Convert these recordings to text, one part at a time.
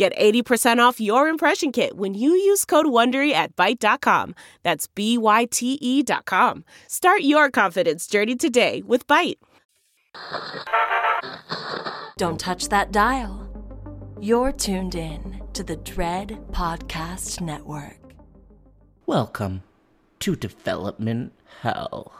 Get 80% off your impression kit when you use code WONDERY at Byte.com. That's B-Y-T-E dot com. Start your confidence journey today with Byte. Don't touch that dial. You're tuned in to the Dread Podcast Network. Welcome to Development Hell.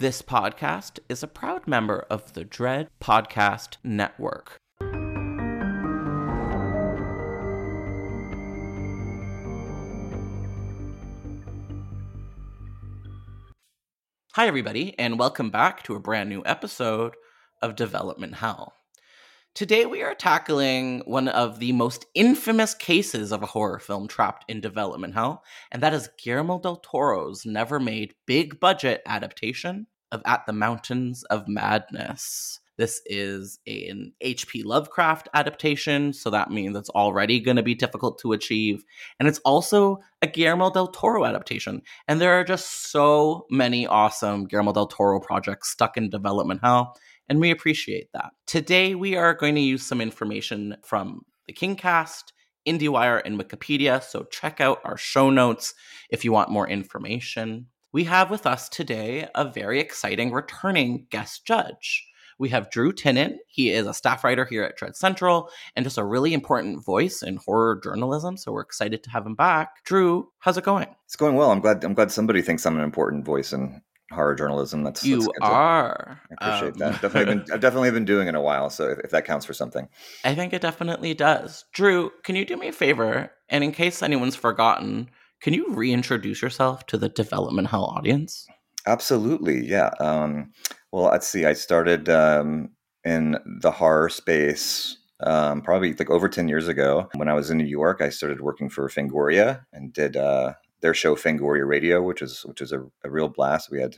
This podcast is a proud member of the Dread Podcast Network. Hi, everybody, and welcome back to a brand new episode of Development Hell. Today, we are tackling one of the most infamous cases of a horror film trapped in development hell, and that is Guillermo del Toro's never made big budget adaptation of At the Mountains of Madness. This is an H.P. Lovecraft adaptation, so that means it's already going to be difficult to achieve. And it's also a Guillermo del Toro adaptation. And there are just so many awesome Guillermo del Toro projects stuck in development hell, and we appreciate that. Today, we are going to use some information from the KingCast, IndieWire, and Wikipedia, so check out our show notes if you want more information. We have with us today a very exciting returning guest judge we have Drew Tinnin. He is a staff writer here at Dread Central and just a really important voice in horror journalism. So we're excited to have him back. Drew, how's it going? It's going well. I'm glad. I'm glad somebody thinks I'm an important voice in horror journalism. That's you that's are. I appreciate um, that. Definitely been, I've definitely been doing it a while. So if, if that counts for something, I think it definitely does. Drew, can you do me a favor? And in case anyone's forgotten, can you reintroduce yourself to the Development Hell audience? Absolutely, yeah. Um, well, let's see. I started um, in the horror space um, probably like over 10 years ago. When I was in New York, I started working for Fangoria and did uh, their show Fangoria Radio, which is which is a, a, real blast. We had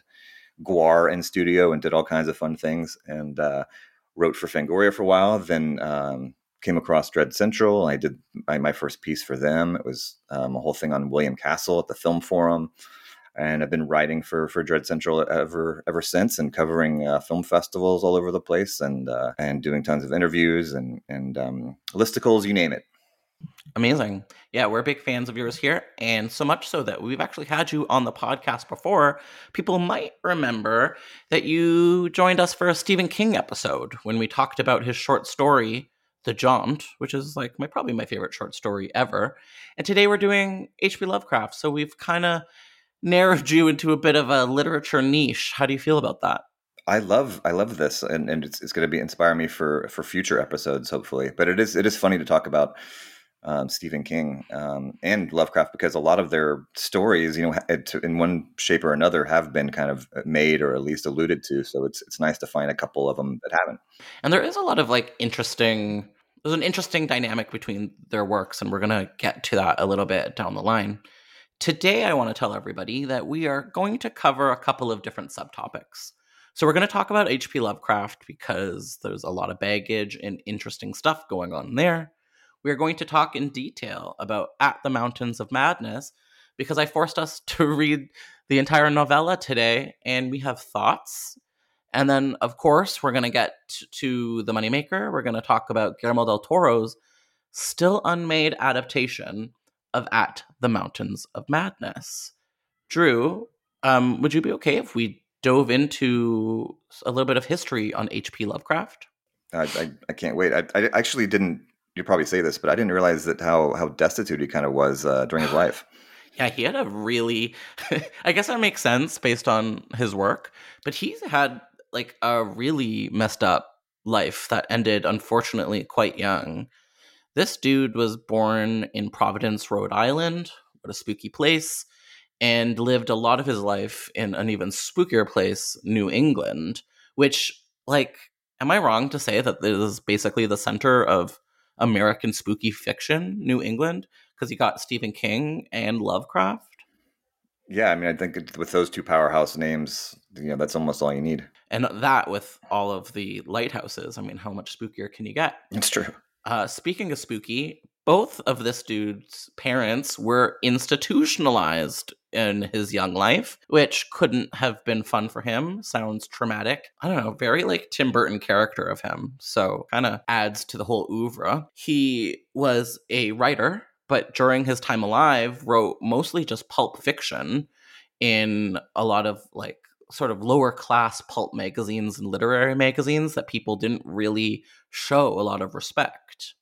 GWAR in studio and did all kinds of fun things and uh, wrote for Fangoria for a while. Then um, came across Dread Central. I did my, my, first piece for them. It was um, a whole thing on William Castle at the Film Forum. and I've been writing for for Dread Central ever ever since, and covering uh, film festivals all over the place, and uh, and doing tons of interviews and and um, listicles, you name it. Amazing. Yeah, we're big fans of yours here. And so much so that we've actually had you on the podcast before. People might remember that you joined us for a Stephen King episode when we talked about his short story, The Jaunt, which is like my probably my favorite short story ever. And today we're doing H.P. Lovecraft. So we've kind of narrowed you into a bit of a literature niche. How do you feel about that? I love I love this, and, and it's, it's going to be inspire me for for future episodes, hopefully. But it is it is funny to talk about um, Stephen King um, and Lovecraft because a lot of their stories, you know, in one shape or another, have been kind of made or at least alluded to. So it's it's nice to find a couple of them that haven't. And there is a lot of like interesting. There's an interesting dynamic between their works, and we're gonna get to that a little bit down the line. Today, I want to tell everybody that we are going to cover a couple of different subtopics. So, we're going to talk about H.P. Lovecraft because there's a lot of baggage and interesting stuff going on there we are going to talk in detail about At the Mountains of Madness because I forced us to read the entire novella today and we have thoughts. And then, of course, we're going to get to The Moneymaker. We're going to talk about Guillermo del Toro's still unmade adaptation of At the Mountains of Madness. Drew, um, would you be okay if we dove into a little bit of history on H.P. Lovecraft? I, I, I can't wait. I, I actually didn't you probably say this, but I didn't realize that how how destitute he kind of was uh, during his life. Yeah, he had a really, I guess that makes sense based on his work, but he's had like a really messed up life that ended unfortunately quite young. This dude was born in Providence, Rhode Island, what a spooky place, and lived a lot of his life in an even spookier place, New England, which, like, am I wrong to say that this is basically the center of American spooky fiction, New England, because you got Stephen King and Lovecraft. Yeah, I mean, I think with those two powerhouse names, you know, that's almost all you need. And that with all of the lighthouses, I mean, how much spookier can you get? It's true. Uh, speaking of spooky, both of this dude's parents were institutionalized in his young life, which couldn't have been fun for him. Sounds traumatic. I don't know, very like Tim Burton character of him. So kind of adds to the whole oeuvre. He was a writer, but during his time alive, wrote mostly just pulp fiction in a lot of like sort of lower class pulp magazines and literary magazines that people didn't really show a lot of respect.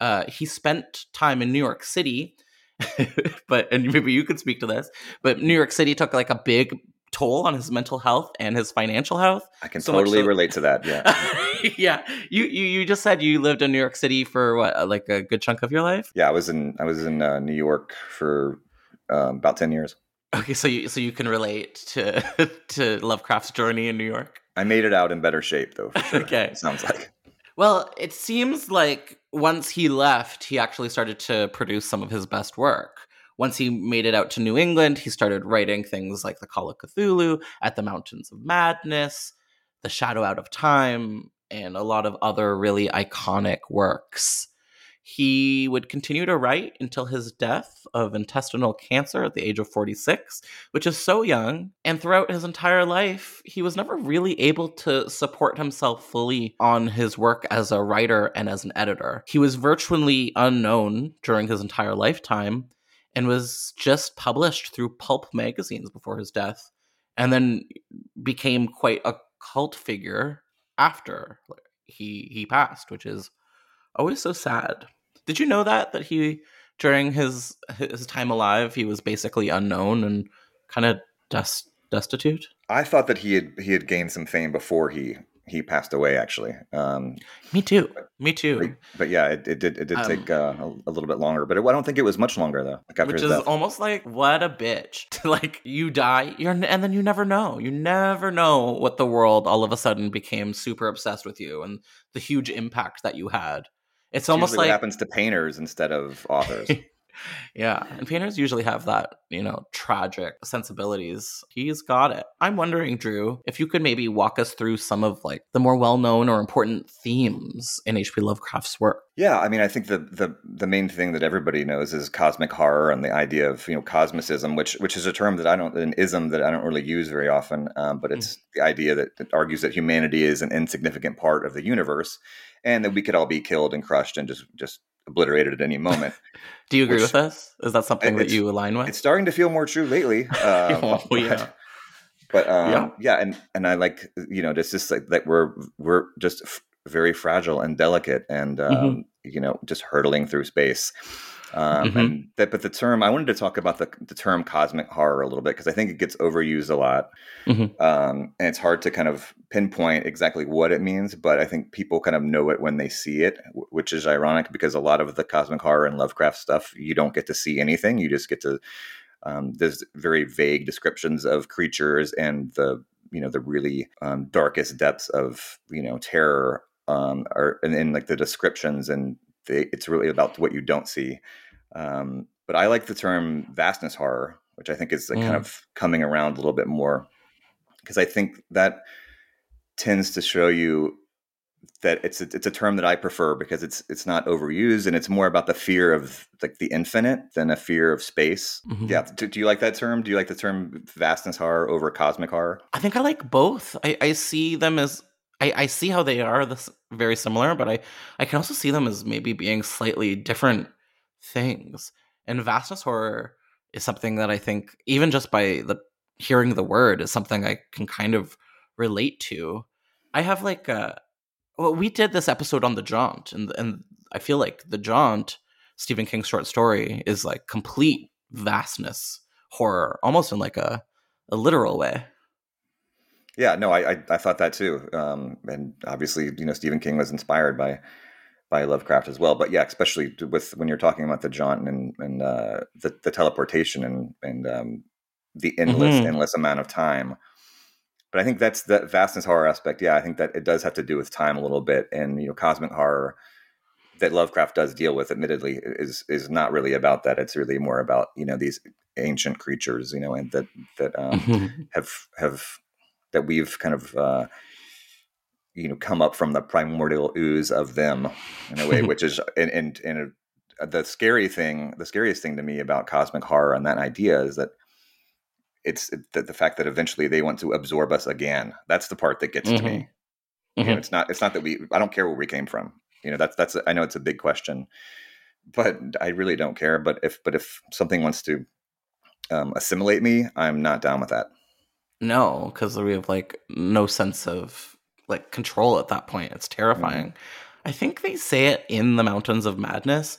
Uh, he spent time in New York City, but and maybe you could speak to this. But New York City took like a big toll on his mental health and his financial health. I can so totally so- relate to that. Yeah, yeah. You, you you just said you lived in New York City for what, uh, like a good chunk of your life? Yeah, I was in I was in uh, New York for um, about ten years. Okay, so you so you can relate to to Lovecraft's journey in New York. I made it out in better shape though. Sure. okay, sounds like. Well, it seems like once he left, he actually started to produce some of his best work. Once he made it out to New England, he started writing things like The Call of Cthulhu, At the Mountains of Madness, The Shadow Out of Time, and a lot of other really iconic works. He would continue to write until his death of intestinal cancer at the age of 46, which is so young. And throughout his entire life, he was never really able to support himself fully on his work as a writer and as an editor. He was virtually unknown during his entire lifetime and was just published through pulp magazines before his death, and then became quite a cult figure after he he passed, which is always so sad. Did you know that that he during his his time alive he was basically unknown and kind of dust destitute? I thought that he had he had gained some fame before he he passed away. Actually, um, me too. But, Me too. But, but, yeah, it, it did it did um, take uh, a, a, little bit longer, but it, I don't think it was much longer though. Like which is death. almost like what a bitch. like you die, you're and then you never know. You never know what the world all of a sudden became super obsessed with you and the huge impact that you had. It's, almost like what happens to painters instead of authors. yeah, and painters usually have that, you know, tragic sensibilities. He's got it. I'm wondering, Drew, if you could maybe walk us through some of like the more well-known or important themes in H.P. Lovecraft's work. Yeah, I mean, I think the the the main thing that everybody knows is cosmic horror and the idea of you know cosmicism, which which is a term that I don't an ism that I don't really use very often, um, but it's mm. the idea that, that argues that humanity is an insignificant part of the universe, and that we could all be killed and crushed and just just obliterated at any moment. Do you agree which, with us? Is that something that you align with? It's starting to feel more true lately. Uh, oh, but, yeah. But um, yeah. yeah, and and I like you know just just like that we're we're just f- very fragile and delicate, and um, mm-hmm. you know just hurtling through space. Um, mm-hmm. And that, but the term I wanted to talk about the, the term cosmic horror a little bit because I think it gets overused a lot, mm-hmm. um, and it's hard to kind of pinpoint exactly what it means. But I think people kind of know it when they see it, which is ironic because a lot of the cosmic horror and Lovecraft stuff you don't get to see anything; you just get to um, there's very vague descriptions of creatures and the you know the really um, darkest depths of you know terror um, are in, in like the descriptions and it's really about what you don't see. Um, but I like the term vastness horror, which I think is mm. kind of coming around a little bit more because I think that tends to show you that it's a, it's a term that I prefer because it's it's not overused and it's more about the fear of like the infinite than a fear of space. Mm-hmm. Yeah, do, do, you like that term? Do you like the term vastness horror over cosmic horror? I think I like both. I, I see them as I, I see how they are this very similar, but I I can also see them as maybe being slightly different things. And vastness horror is something that I think even just by the hearing the word is something I can kind of relate to. I have like a well, we did this episode on the jaunt, and and I feel like the jaunt, Stephen King's short story, is like complete vastness horror, almost in like a a literal way. Yeah, no, I I, I thought that too, um, and obviously, you know, Stephen King was inspired by by Lovecraft as well. But yeah, especially with when you're talking about the jaunt and and uh, the the teleportation and and um, the endless mm-hmm. endless amount of time. But I think that's the vastness horror aspect. Yeah, I think that it does have to do with time a little bit, and you know, cosmic horror that Lovecraft does deal with, admittedly, is is not really about that. It's really more about you know these ancient creatures, you know, and that that um, mm-hmm. have have that we've kind of uh, you know come up from the primordial ooze of them in a way, which is and and, and the scary thing, the scariest thing to me about cosmic horror and that idea is that it's the, the fact that eventually they want to absorb us again. That's the part that gets mm-hmm. to me. Mm-hmm. You know, mm-hmm. it's not it's not that we I don't care where we came from. You know, that's that's I know it's a big question, but I really don't care. But if but if something wants to um, assimilate me, I'm not down with that. No, because we have like no sense of like control at that point. It's terrifying. Mm-hmm. I think they say it in the Mountains of Madness,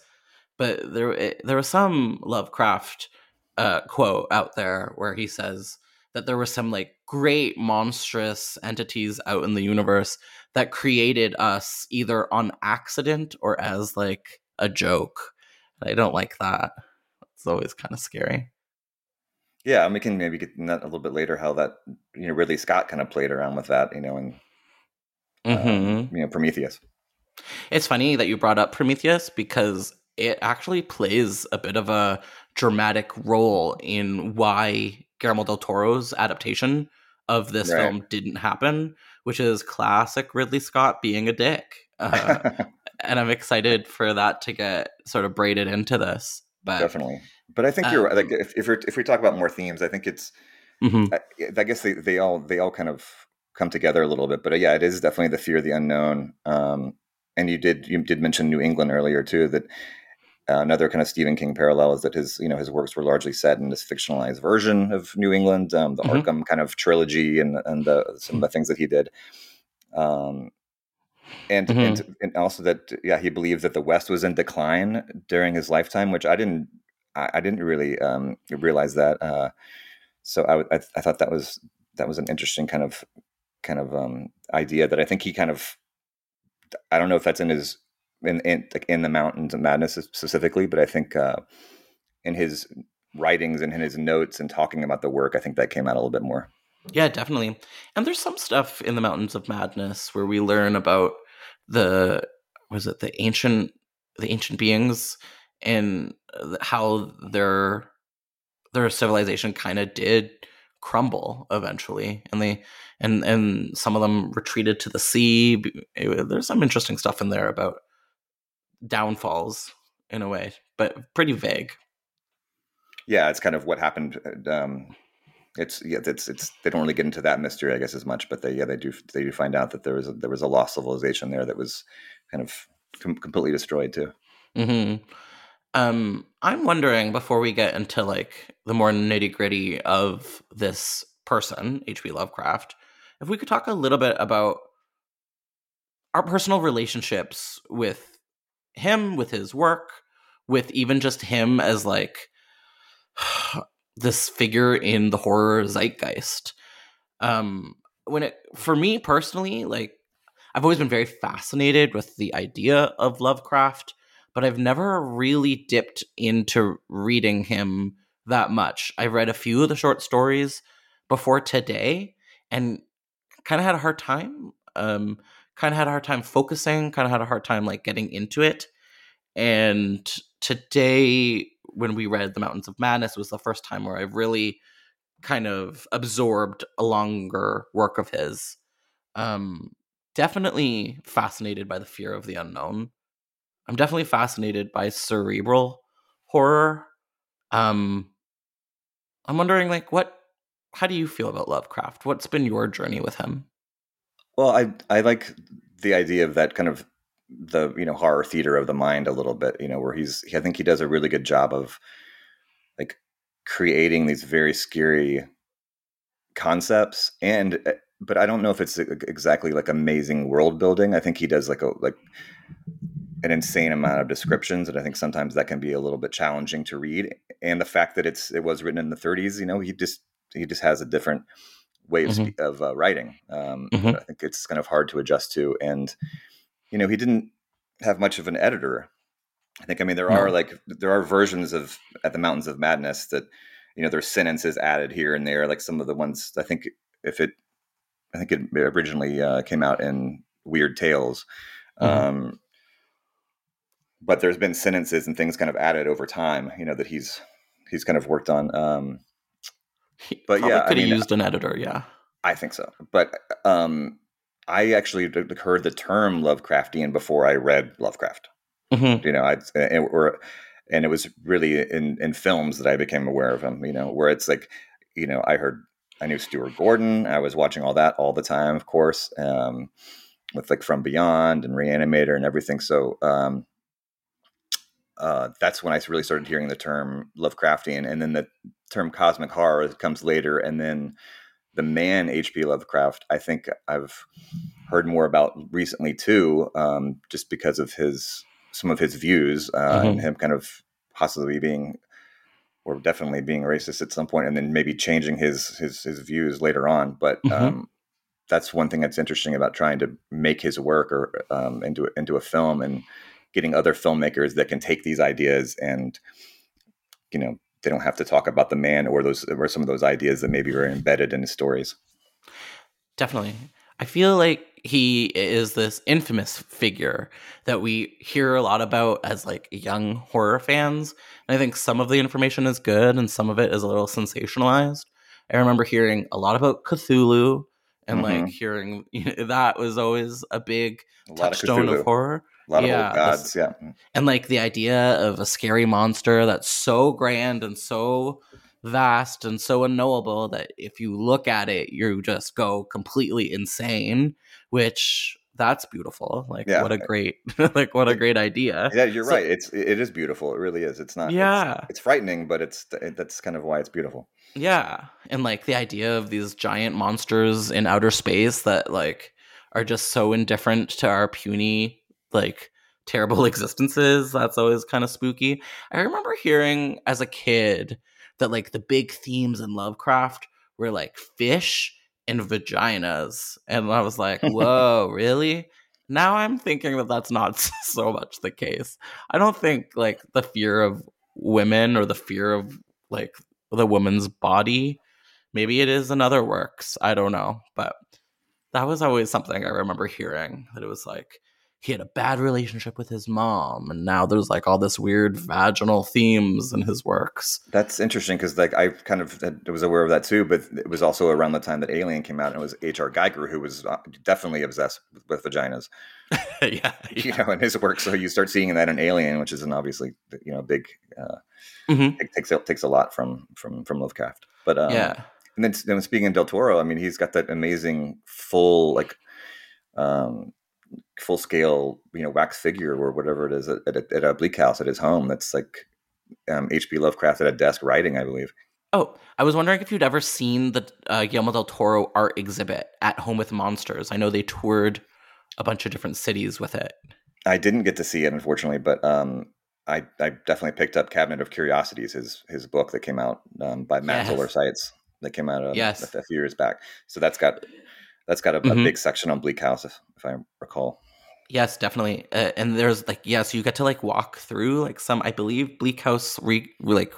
but there it, there was some Lovecraft uh, quote out there where he says that there were some like great monstrous entities out in the universe that created us either on accident or as like a joke. I don't like that. It's always kind of scary. Yeah, and we can maybe get that a little bit later how that you know Ridley Scott kind of played around with that, you know, and mm-hmm. you know Prometheus. It's funny that you brought up Prometheus because it actually plays a bit of a dramatic role in why Guillermo del Toro's adaptation of this right. film didn't happen, which is classic Ridley Scott being a dick. Uh, and I'm excited for that to get sort of braided into this. But definitely, but I think um, you're like if if, we if we talk about more themes, I think it's mm-hmm. I, I, guess they, they all they all kind of come together a little bit. But uh, yeah, it is definitely the fear of the unknown. Um, and you did you did mention New England earlier too. That uh, another kind of Stephen King parallel is that his you know his works were largely set in this fictionalized version of New England, um, the mm-hmm. Arkham kind of trilogy, and and the, some of the things that he did. Um, and, mm-hmm. and and also that yeah he believed that the West was in decline during his lifetime, which I didn't I, I didn't really um, realize that. Uh, so I, I, I thought that was that was an interesting kind of kind of um, idea that I think he kind of I don't know if that's in his in, in like in the mountains of madness specifically, but I think uh, in his writings and in his notes and talking about the work, I think that came out a little bit more. Yeah, definitely. And there's some stuff in the Mountains of Madness where we learn about the was it the ancient the ancient beings and how their their civilization kind of did crumble eventually and they and and some of them retreated to the sea. There's some interesting stuff in there about downfalls in a way but pretty vague. Yeah it's kind of what happened um it's yeah it's it's they don't really get into that mystery i guess as much but they yeah they do they do find out that there was a, there was a lost civilization there that was kind of com- completely destroyed too. Mm-hmm. Um i'm wondering before we get into like the more nitty gritty of this person hp lovecraft if we could talk a little bit about our personal relationships with him with his work with even just him as like this figure in the horror zeitgeist. Um, when it for me personally, like I've always been very fascinated with the idea of Lovecraft, but I've never really dipped into reading him that much. I've read a few of the short stories before today and kind of had a hard time. Um, kind of had a hard time focusing, kind of had a hard time like getting into it. And today when we read The Mountains of Madness was the first time where I really kind of absorbed a longer work of his. Um, definitely fascinated by the fear of the unknown. I'm definitely fascinated by cerebral horror. Um, I'm wondering, like, what? How do you feel about Lovecraft? What's been your journey with him? Well, I I like the idea of that kind of the you know horror theater of the mind a little bit you know where he's i think he does a really good job of like creating these very scary concepts and eh, but i don't know if it's exactly like amazing world building i think he does like a like an insane amount of descriptions and i think sometimes that can be a little bit challenging to read and the fact that it's it was written in the 30s you know he just he just has a different way of, mm-hmm. of uh, writing um, mm-hmm. i think it's kind of hard to adjust to and you know, he didn't have much of an editor. I think, I mean, there no. are like, there are versions of At the Mountains of Madness that, you know, there's sentences added here and there, like some of the ones, I think if it, I think it originally uh, came out in Weird Tales. Mm-hmm. Um, but there's been sentences and things kind of added over time, you know, that he's, he's kind of worked on. Um, but yeah, could I mean, have used an editor. Yeah. I think so. But, um, I actually heard the term Lovecraftian before I read Lovecraft. Mm-hmm. You know, I and, or, and it was really in in films that I became aware of him. You know, where it's like, you know, I heard I knew Stuart Gordon. I was watching all that all the time, of course, um, with like From Beyond and Reanimator and everything. So um, uh, that's when I really started hearing the term Lovecraftian, and then the term cosmic horror comes later, and then the man H.P. Lovecraft, I think I've heard more about recently too, um, just because of his some of his views uh, mm-hmm. and him kind of possibly being or definitely being racist at some point, and then maybe changing his his his views later on. But mm-hmm. um, that's one thing that's interesting about trying to make his work or um, into into a film and getting other filmmakers that can take these ideas and you know they don't have to talk about the man or those or some of those ideas that maybe are embedded in his stories. Definitely. I feel like he is this infamous figure that we hear a lot about as like young horror fans. And I think some of the information is good and some of it is a little sensationalized. I remember hearing a lot about Cthulhu and mm-hmm. like hearing you know, that was always a big a touchstone of, of horror. A lot yeah, of gods, this, yeah. And like the idea of a scary monster that's so grand and so vast and so unknowable that if you look at it, you just go completely insane, which that's beautiful. Like yeah. what a great like what a great idea. Yeah, you're so, right. It's it is beautiful. It really is. It's not Yeah. It's, it's frightening, but it's that's kind of why it's beautiful. Yeah. And like the idea of these giant monsters in outer space that like are just so indifferent to our puny like terrible existences. That's always kind of spooky. I remember hearing as a kid that like the big themes in Lovecraft were like fish and vaginas. And I was like, whoa, really? Now I'm thinking that that's not so much the case. I don't think like the fear of women or the fear of like the woman's body. Maybe it is in other works. I don't know. But that was always something I remember hearing that it was like he had a bad relationship with his mom and now there's like all this weird vaginal themes in his works That's interesting because like I kind of was aware of that too, but it was also around the time that Alien came out, and it was H.R. Giger who was uh, definitely obsessed with, with vaginas, yeah, you know, in his work. So you start seeing that in Alien, which is an obviously you know big uh, Mhm. it takes takes a lot from from from Lovecraft. But um, yeah and then, then speaking of Del Toro, I mean, he's got that amazing full like um full scale you know wax figure or whatever it is at, at, at a bleak house at his home. That's like um, H.P. Lovecraft at a desk writing, I believe. oh i was wondering if you'd ever seen the uh, guillermo del toro art exhibit at home with monsters i know they toured a bunch of different cities with it I didn't get to see it, unfortunately, but um, I, I definitely picked up Cabinet of Curiosities, his his book that came out um, by Matt Yes. Sites that came out um, Yes. a, a few years back. So that's got that's got a, a Mhm. big section on Bleak House, if, if I recall. Yes, definitely. Uh, and there's like yeah, so you get to like walk through like some I believe Bleak House re, like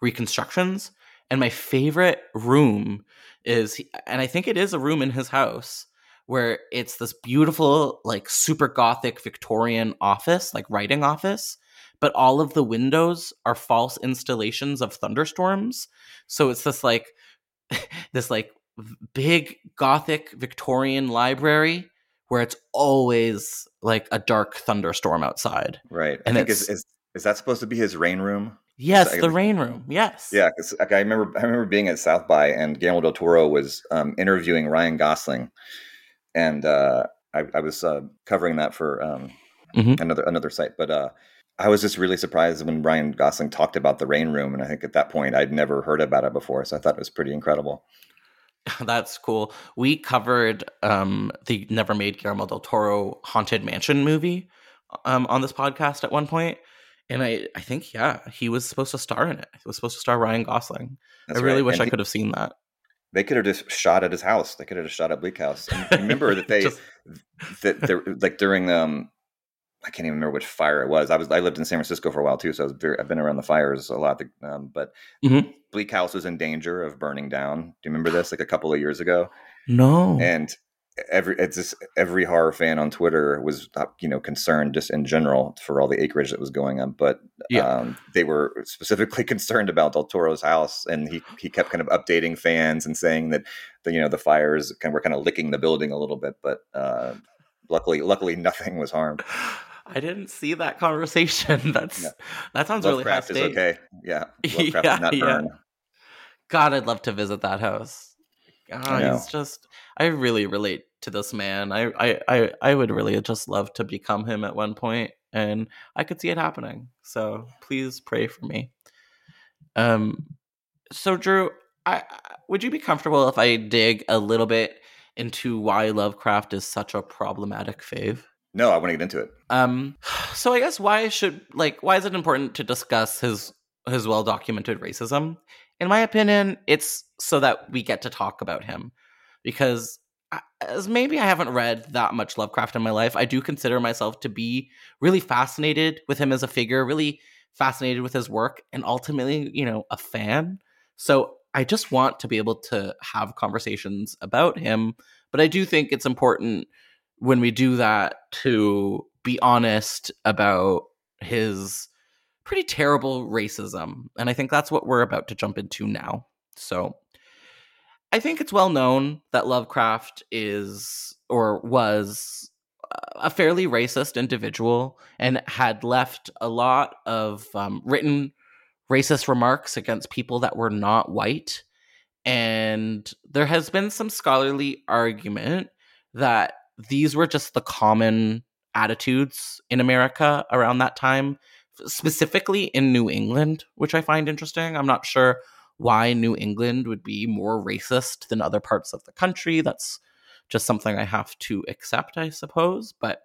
reconstructions. And my favorite room is and I think it is a room in his house where it's this beautiful like super gothic Victorian office, like writing office, but all of the windows are false installations of thunderstorms. So it's this like this like big gothic Victorian library where it's always like a dark thunderstorm outside. Right. And I think is, it's- is is that supposed to be his rain room? Yes, I- the rain room. Yes. Yeah, because like, I remember I remember being at South by and Guillermo del Toro was um, interviewing Ryan Gosling, and uh, I, I was uh, covering that for um, Mhm. another another site. But uh, I was just really surprised when Ryan Gosling talked about the Rain Room, and I think at that point I'd never heard about it before, so I thought it was pretty incredible. That's cool. We covered um, the never made Guillermo del Toro Haunted Mansion movie um, on this podcast at one point. And I, I think, yeah, he was supposed to star in it. He was supposed to star Ryan Gosling. That's I really right. wish And I he- could have seen that. They could have just shot at his house. They could have just shot at Bleak House. And remember that they Just- that there like during um I can't even remember which fire it was. I was I lived in San Francisco for a while too, so I was very, I've been around the fires a lot. Um, but Mhm. Bleak House was in danger of burning down. Do you remember this? Like a couple of years ago, no. and every it's just every horror fan on Twitter was uh, you know concerned just in general for all the acreage that was going on, but Yeah. um, they were specifically concerned about Del Toro's house, and he he kept kind of updating fans and saying that the you know the fires kind of were kind of licking the building a little bit, but uh, luckily luckily nothing was harmed. I didn't see that conversation. That's No. that sounds really high Lovecraft is okay. Yeah, Lovecraft Yeah, not yeah. God, I'd love to visit that house. God, he's just I really relate to this man. I, I I I would really just love to become him at one point and I could see it happening. So please pray for me. Um so Drew, I- would you be comfortable if I dig a little bit into why Lovecraft is such a problematic fave? No, I want to get into it. Um, so I guess why should like why is it important to discuss his his well documented racism? In my opinion, it's so that we get to talk about him because as maybe I haven't read that much Lovecraft in my life, I do consider myself to be really fascinated with him as a figure, really fascinated with his work, and ultimately, you know, a fan. So I just want to be able to have conversations about him, but I do think it's important when we do that to be honest about his pretty terrible racism. And I think that's what we're about to jump into now. So I think it's well known that Lovecraft is or was a fairly racist individual and had left a lot of um, written racist remarks against people that were not white. And there has been some scholarly argument that these were just the common attitudes in America around that time, specifically in New England, which I find interesting. I'm not sure why New England would be more racist than other parts of the country. That's just something I have to accept, I suppose. But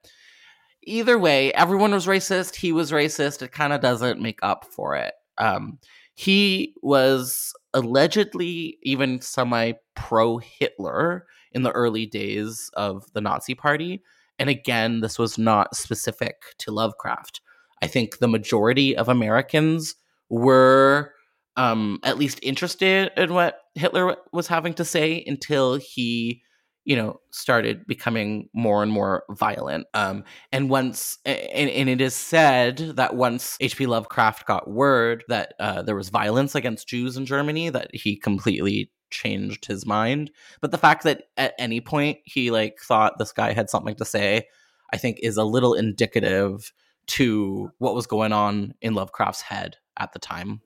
either way, everyone was racist. He was racist. It kind of doesn't make up for it. Um, he was allegedly even semi pro Hitler in the early days of the Nazi Party. And again, this was not specific to Lovecraft. I think the majority of Americans were um, at least interested in what Hitler was having to say until he you know, started becoming more and more violent. Um, and once, and, and it is said that once H.P. Lovecraft got word that uh, there was violence against Jews in Germany, that he completely changed his mind. But the fact that at any point he like thought this guy had something to say, I think is a little indicative to what was going on in Lovecraft's head at the time.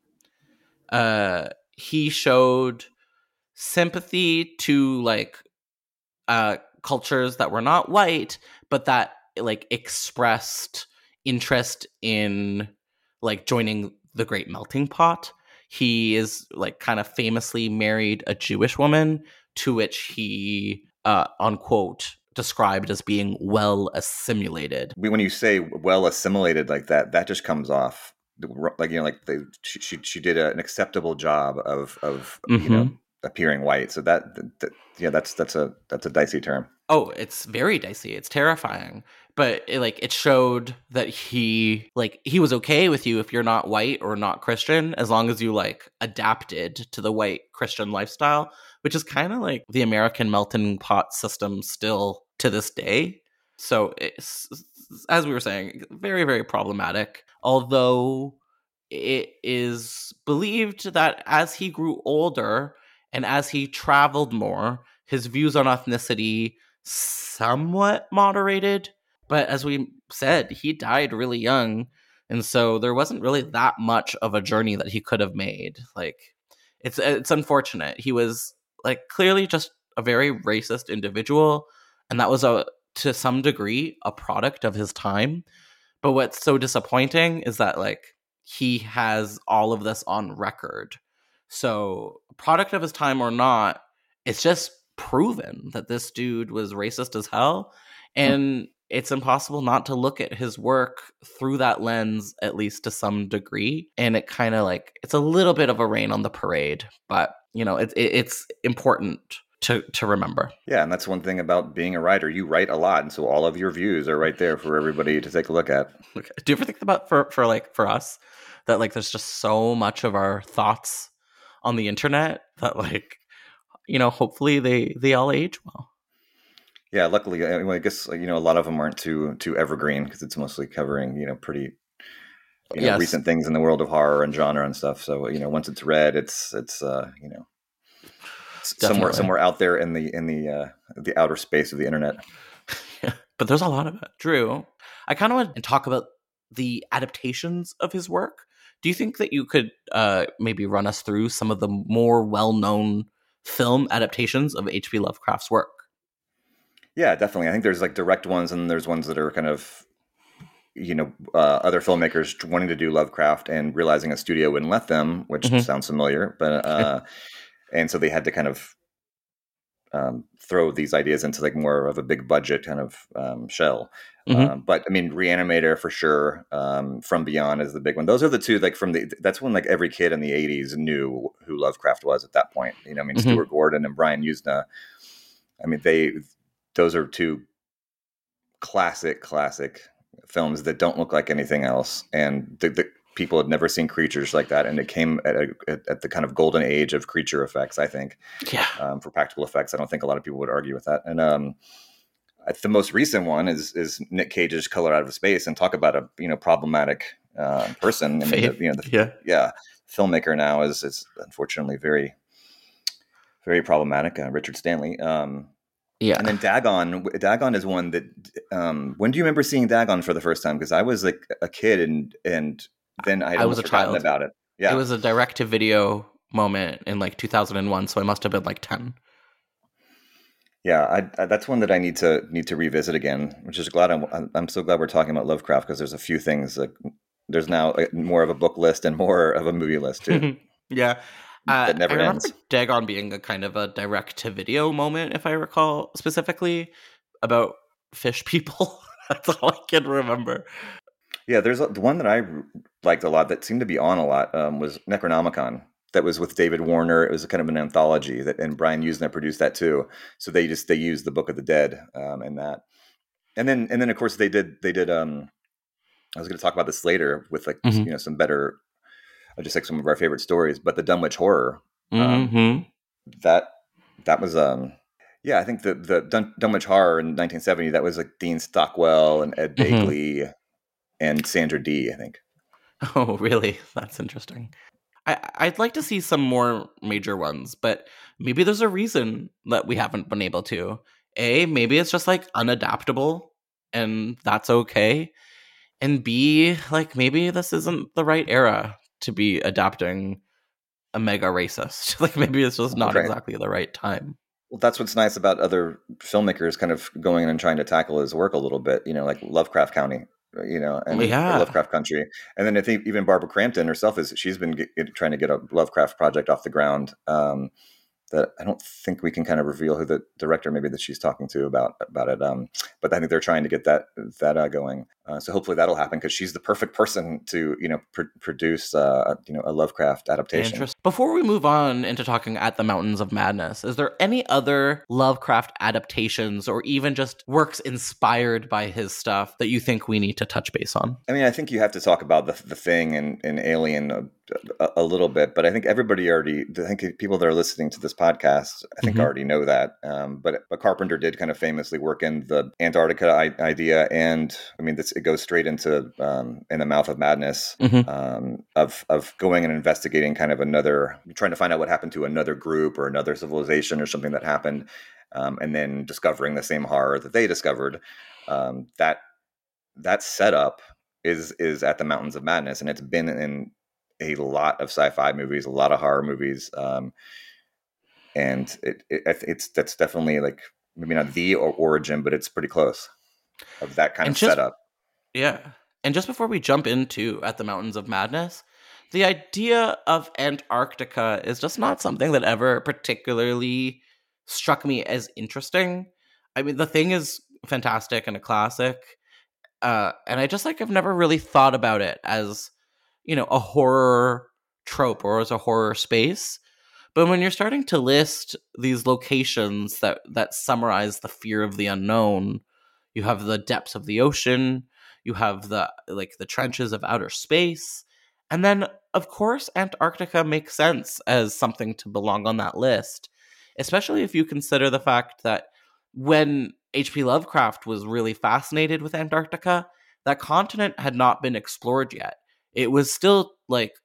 Uh, he showed sympathy to like uh, cultures that were not white, but that like expressed interest in like joining the great melting pot. He is like kind of famously married a Jewish woman to which he uh unquote described as being well assimilated. When you say well assimilated like that, that just comes off like you know like the, she, she she did a, an acceptable job of of mm-hmm. you know appearing white. So that, that, yeah, that's that's a that's a dicey term. Oh, it's very dicey. It's terrifying. But it, like it showed that he like he was okay with you if you're not white or not Christian as long as you like adapted to the white Christian lifestyle, which is kind of like the American melting pot system still to this day. So it's as we were saying, very very problematic. Although it is believed that as he grew older, and as he traveled more, his views on ethnicity somewhat moderated. But as we said, he died really young. And so there wasn't really that much of a journey that he could have made. Like it's it's unfortunate. He was like clearly just a very racist individual and that was a to some degree a product of his time. But what's so disappointing is that like he has all of this on record so, product of his time or not, it's just proven that this dude was racist as hell. Hmm. And it's impossible not to look at his work through that lens, at least to some degree. And it kind of like, it's a little bit of a rain on the parade, but you know, it, it, it's important to to remember. Yeah, and that's one thing about being a writer. You write a lot, and so all of your views are right there for everybody to take a look at. Okay. Do you ever think about for for like for us that like there's just so much of our thoughts on the internet that like you know hopefully they they all age well yeah luckily i, I guess you know a lot of them aren't too too evergreen because it's mostly covering you know pretty you know yes. recent things in the world of horror and genre and stuff so you know once it's read it's it's uh you know Definitely. somewhere somewhere out there in the in the uh the outer space of the internet yeah, but there's a lot of it drew i kind of want to talk about the adaptations of his work do you think that you could uh, maybe run us through some of the more well known film adaptations of H.P. Lovecraft's work? Yeah, definitely. I think there's like direct ones, and there's ones that are kind of, you know, uh, other filmmakers wanting to do Lovecraft and realizing a studio wouldn't let them, which mm-hmm. sounds familiar. But uh, and so they had to kind of um, throw these ideas into like more of a big budget kind of um, shell. Mm-hmm. Um, but I mean, Reanimator for sure. Um, from Beyond is the big one. Those are the two. Like from the that's when like every kid in the '80s knew who Lovecraft was at that point. You know, I mean, mm-hmm. Stuart Gordon and Brian Yuzna. I mean, they those are two classic, classic films that don't look like anything else, and the, the people had never seen creatures like that, and it came at, a, at, the kind of golden age of creature effects. I think, yeah, um, for practical effects, I don't think a lot of people would argue with that. And um, the most recent one is is Nick Cage's Color Out of Space, and talk about a you know problematic uh, person. I mean, the, you know, the, yeah, yeah, filmmaker now is is unfortunately very very problematic. Uh, Richard Stanley. Um, yeah, and then Dagon. Dagon is one that. Um, when do you remember seeing Dagon for the first time? Because I was like a kid, and and then I, I was a child about it. Yeah, it was a direct to video moment in like 2001, so I must have been like 10 yeah, I, I, that's one that I need to need to revisit again. Which is glad I'm I'm so glad we're talking about Lovecraft because there's a few things like there's now more of a book list and more of a movie list too. yeah. Uh, that never I ends. Dagon being a kind of a direct to video moment, if I recall specifically, about fish people. That's all I can remember. Yeah, there's a, the one that I liked a lot that seemed to be on a lot um, was Necronomicon that was with David Warner. It was kind of an anthology that, and Brian Yuzna produced that too. So they just they used the Book of the Dead um, in that, and then and then of course they did they did. um I was going to talk about this later with like mm-hmm. you know some better, just like some of our favorite stories, but the Dunwich Horror, um, mm-hmm. that that was um Yeah, I think the the Dun- Dunwich Horror in 1970 that was like Dean Stockwell and Ed Mhm. Begley and Sandra Dee. I think. Oh, really? That's interesting. I, I'd like to see some more major ones, but maybe there's a reason that we haven't been able to. A, maybe it's just like unadaptable and that's okay. And B, like maybe this isn't the right era to be adapting a mega racist. like maybe it's just not Right. exactly the right time. Well, that's what's nice about other filmmakers kind of going in and trying to tackle his work a little bit. You know, like Lovecraft County. You know, and Yeah. Lovecraft Country, and then I think even Barbara Crampton herself is she's been get- trying to get a Lovecraft project off the ground. Um, that I don't think we can kind of reveal who the director maybe that she's talking to about about it. Um, but I think they're trying to get that that uh, going. Uh, so hopefully that'll happen because she's the perfect person to you know pr- produce uh, you know a Lovecraft adaptation. Before we move on into talking at the Mountains of Madness, is there any other Lovecraft adaptations or even just works inspired by his stuff that you think we need to touch base on? I mean, I think you have to talk about the the thing and, and Alien a, little bit, but I think everybody already. I think people that are listening to this podcast, I think Mhm. already know that. Um, but but Carpenter did kind of famously work in the Antarctica I- idea, and I mean, this it goes straight into um, in the mouth of madness Mhm. um, of of going and investigating kind of another, trying to find out what happened to another group or another civilization or something that happened, um, and then discovering the same horror that they discovered. Um, that that setup is is at the Mountains of Madness, and it's been in a lot of sci-fi movies, a lot of horror movies, um, and it, it it's that's definitely like maybe not the or- origin, but it's pretty close of that kind And of just- setup. Yeah. And just before we jump into At the Mountains of Madness, the idea of Antarctica is just not something that ever particularly struck me as interesting. I mean, the thing is fantastic and a classic. Uh, and I just like I've never really thought about it as, you know, a horror trope or as a horror space. But when you're starting to list these locations that that summarize the fear of the unknown, you have the depths of the ocean, you have the like the trenches of outer space, and then of course Antarctica makes sense as something to belong on that list, especially if you consider the fact that when H.P. Lovecraft was really fascinated with Antarctica, that continent had not been explored yet. It was still like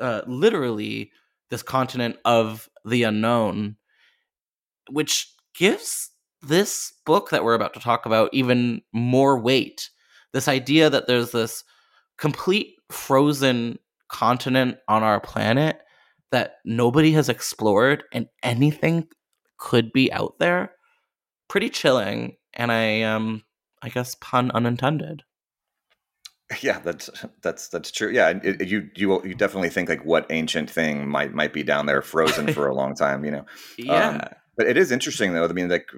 uh, literally this continent of the unknown, which gives this book that we're about to talk about even more weight. This idea that there's this complete frozen continent on our planet that nobody has explored and anything could be out there. Pretty chilling. And I um I guess pun unintended. Yeah, that's that's that's true. Yeah, it, it- you you you definitely think like what ancient thing might might be down there frozen for a long time, you know. Yeah. But it is interesting, though. I mean, like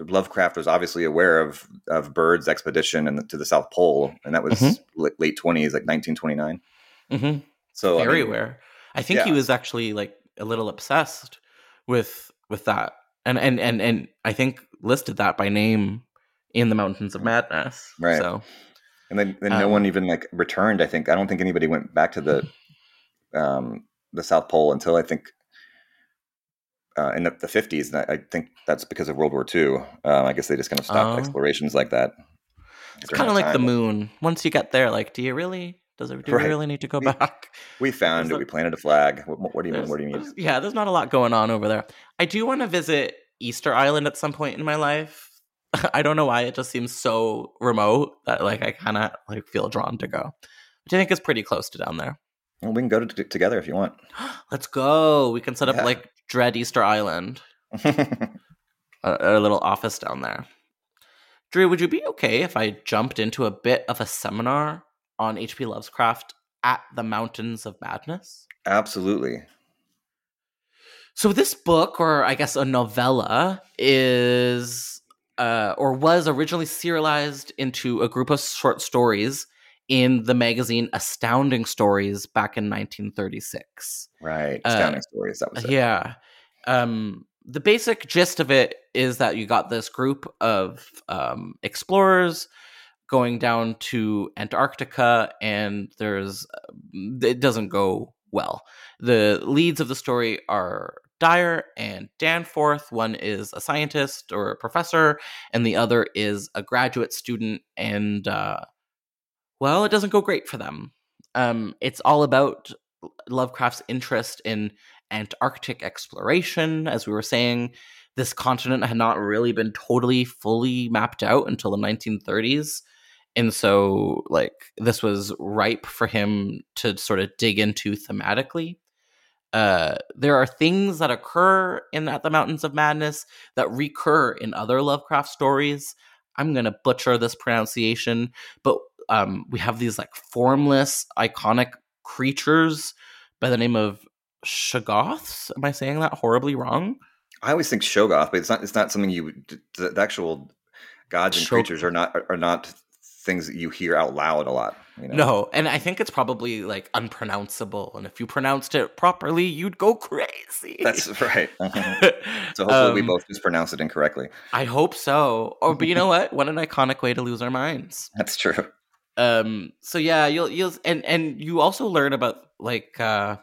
Lovecraft was obviously aware of of Byrd's expedition and to the South Pole, and that was Mhm. la- late twenties, like nineteen twenty nine. hmm So I very mean, aware. I think he was actually like a little obsessed with with that, and and and and I think listed that by name in the Mountains of Madness. Right. So and then, then no Um, one even like returned. I think I don't think anybody went back to the um, the South Pole until I think uh, in the, the 50s. And I, I think that's because of World War II. Um, I guess they just kind of stopped Oh. explorations like that. it's kind of like the moon. Once you get there, like, do you really? Does it? Do we really need to go We- back? We found There's it. a- We planted a flag. What, what do you mean? What do you mean? Yeah, there's not a lot going on over there. I do want to visit Easter Island at some point in my life. I don't know why it just seems so remote that like I kind of like feel drawn to go. Which I think is pretty close to down there. Well, we can go to, together if you want. Let's go. We can set up Yeah. like Dread Easter Island, a, a little office down there. Drew, would you be okay if I jumped into a bit of a seminar on H.P. Lovecraft at the Mountains of Madness? Absolutely. So this book, or I guess a novella, is uh, or was originally serialized into a group of short stories in the magazine Astounding Stories back in 1936. Right. Uh, Astounding stories. That was it. Yeah. Um, the basic gist of it is that you got this group of um, explorers going down to Antarctica, and there's it doesn't go well. The leads of the story are Dyer and Danforth. One is a scientist or a professor, and the other is a graduate student. And uh, well, it doesn't go great for them. Um, it's all about Lovecraft's interest in Antarctic exploration. As we were saying, this continent had not really been totally fully mapped out until the 1930s. And so, like, this was ripe for him to sort of dig into thematically. Uh, there are things that occur in At the Mountains of Madness that recur in other Lovecraft stories. I'm going to butcher this pronunciation, but um, we have these like formless, iconic creatures by the name of Shoggoths. Am I saying that horribly wrong? I always think Shoggoth, but it's not. It's not something you. The, the actual gods and Shog- creatures are not are not things that you hear out loud a lot. You know? No, and I think it's probably like unpronounceable. And if you pronounced it properly, you'd go crazy. That's right. so hopefully um, we both just pronounce it incorrectly. I hope so. Or, but you know what? What an iconic way to lose our minds. That's true. Um. So yeah, you'll you'll and and you also learn about like uh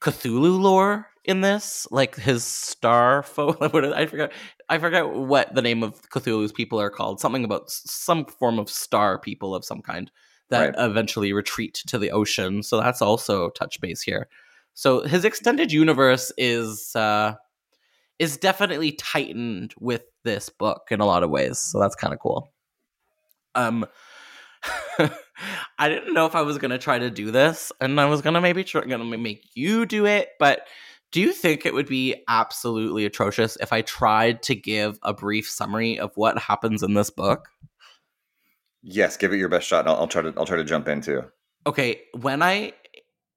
Cthulhu lore in this, like his star folk. I forgot. I forgot what the name of Cthulhu's people are called. Something about some form of star people of some kind that right. eventually retreat to the ocean. So that's also touch base here. So his extended universe is uh, is definitely tightened with this book in a lot of ways. So that's kind of cool. Um, I didn't know if I was gonna try to do this, and I was gonna maybe try, gonna make you do it, but do you think it would be absolutely atrocious if I tried to give a brief summary of what happens in this book? Yes, give it your best shot. I'll, I'll try to. I'll try to jump in too. Okay, when I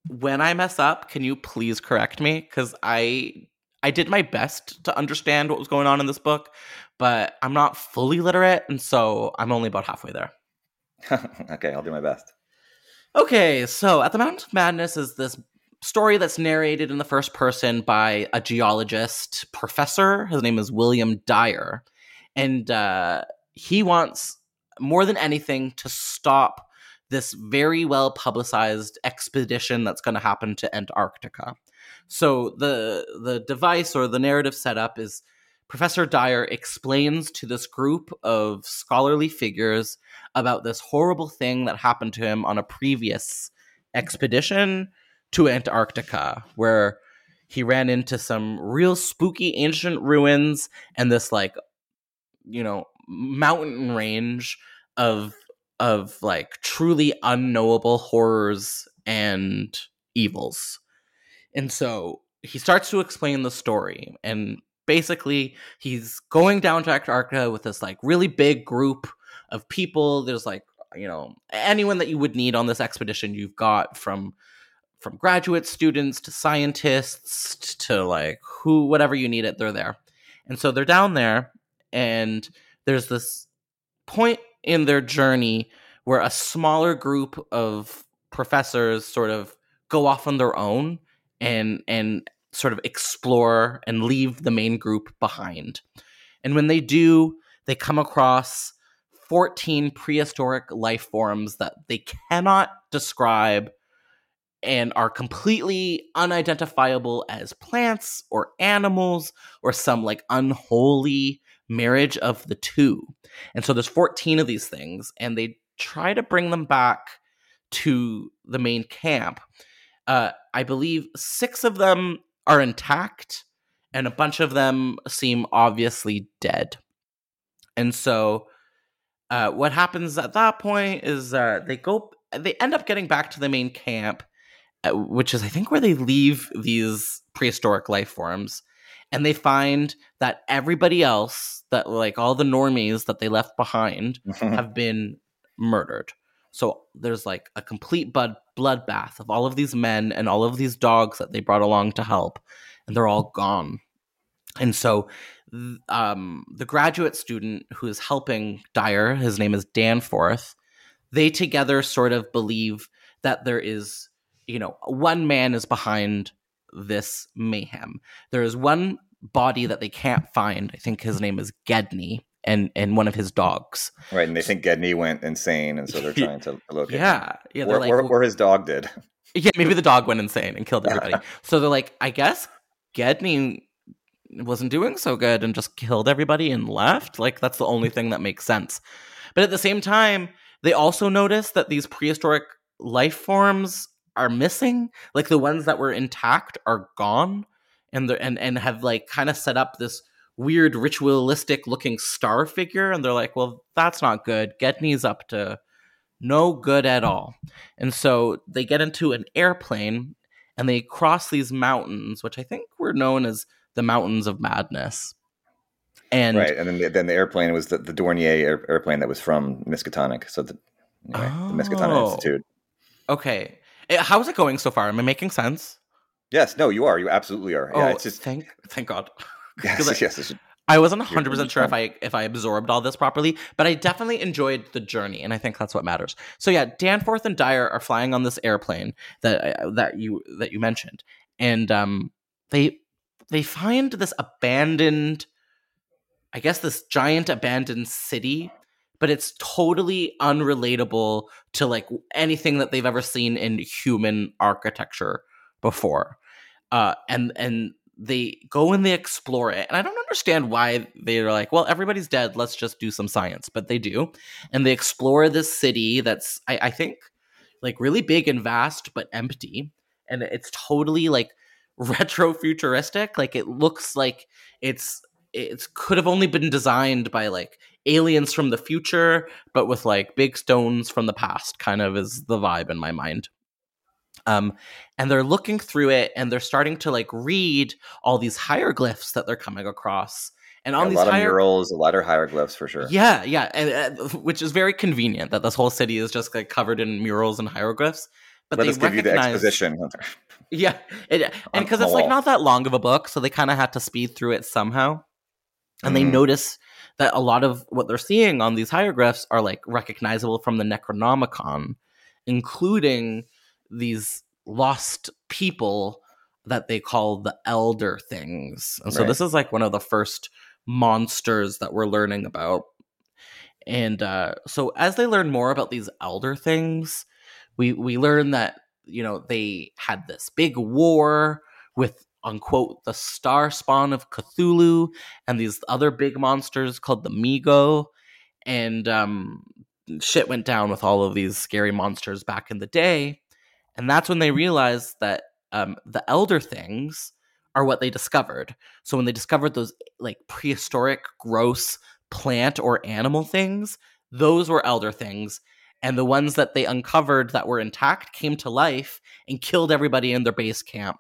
when I mess up, can you please correct me? Because I I did my best to understand what was going on in this book, but I'm not fully literate, and so I'm only about halfway there. okay, I'll do my best. Okay, so at the Mountain of Madness is this story that's narrated in the first person by a geologist professor. His name is William Dyer. And uh, he wants, more than anything, to stop this very well publicized expedition that's going to happen to Antarctica. So the the device or the narrative setup is Professor Dyer explains to this group of scholarly figures about this horrible thing that happened to him on a previous expedition to Antarctica, where he ran into some real spooky ancient ruins and this like you know mountain range of of like truly unknowable horrors and evils. And so he starts to explain the story and basically he's going down to Antarctica with this like really big group of people. There's like, you know, anyone that you would need on this expedition you've got from from graduate students to scientists to like who whatever you need it they're there and so they're down there and there's this point in their journey where a smaller group of professors sort of go off on their own and and sort of explore and leave the main group behind. And when they do they come across 14 prehistoric life forms that they cannot describe and are completely unidentifiable as plants or animals or some like unholy marriage of the two. And so there's 14 of these things, and they try to bring them back to the main camp. Uh, I believe six of them are intact, and a bunch of them seem obviously dead. And so, uh, what happens at that point is uh, they go, they end up getting back to the main camp, uh, which is I think where they leave these prehistoric life forms and they find that everybody else that like all the normies that they left behind have been murdered. So there's like a complete blood bloodbath of all of these men and all of these dogs that they brought along to help and they're all gone. And so um, the graduate student who is helping Dyer, his name is Danforth, they together sort of believe that there is you know, one man is behind this mayhem. There is one body that they can't find. I think his name is Gedney and and one of his dogs. Right, and they think Gedney went insane, and so they're trying to locate. Yeah, him. yeah. Or, like, or, or, his dog did. Yeah, maybe the dog went insane and killed everybody. so they're like, I guess Gedney wasn't doing so good and just killed everybody and left. Like that's the only thing that makes sense. But at the same time, they also notice that these prehistoric life forms are missing. Like the ones that were intact are gone, and and and have like kind of set up this weird ritualistic looking star figure. And they're like, well, that's not good. Gedney's up to no good at all. And so they get into an airplane and they cross these mountains, which I think were known as the Mountains of Madness. And right, and then the, then the airplane was the, the Dornier air, airplane that was from Miskatonic, so the, anyway, oh, the Miskatonic oh. Institute. Okay, how's it going so far? Am I making sense? Yes, no, you are. You absolutely are. Oh, yeah, it's just thank thank God. yes, I, yes. I wasn't 100 percent sure if I if I absorbed all this properly, but I definitely enjoyed the journey, and I think that's what matters. So yeah, Danforth and Dyer are flying on this airplane that uh, that you that you mentioned, and um, they they find this abandoned I guess this giant abandoned city, but it's totally unrelatable to like anything that they've ever seen in human architecture before. Uh, and and they go and they explore it. And I don't understand why they're like, well, everybody's dead. Let's just do some science. But they do. And they explore this city that's, I, I think, like really big and vast, but empty. And it's totally like retro futuristic. Like it looks like it's it could have only been designed by like aliens from the future, but with like big stones from the past, kind of is the vibe in my mind. Um, and they're looking through it and they're starting to like read all these hieroglyphs that they're coming across. And on yeah, a these lot hier- of murals, a lot of hieroglyphs for sure. Yeah, yeah, and uh, which is very convenient that this whole city is just like covered in murals and hieroglyphs. But Let they us give you the exposition. Yeah, it, and because it's like not that long of a book, so they kind of had to speed through it somehow. And they Mhm. notice that a lot of what they're seeing on these hieroglyphs are like recognizable from the Necronomicon, including these lost people that they call the Elder Things. And so Right. this is like one of the first monsters that we're learning about. And uh, so as they learn more about these Elder Things, we we learn that you know they had this big war with unquote the star spawn of Cthulhu and these other big monsters called the Mi-Go. And um shit went down with all of these scary monsters back in the day. And that's when they realized that um the elder things are what they discovered. So when they discovered those like prehistoric gross plant or animal things those were elder things. And the ones that they uncovered that were intact came to life and killed everybody in their base camp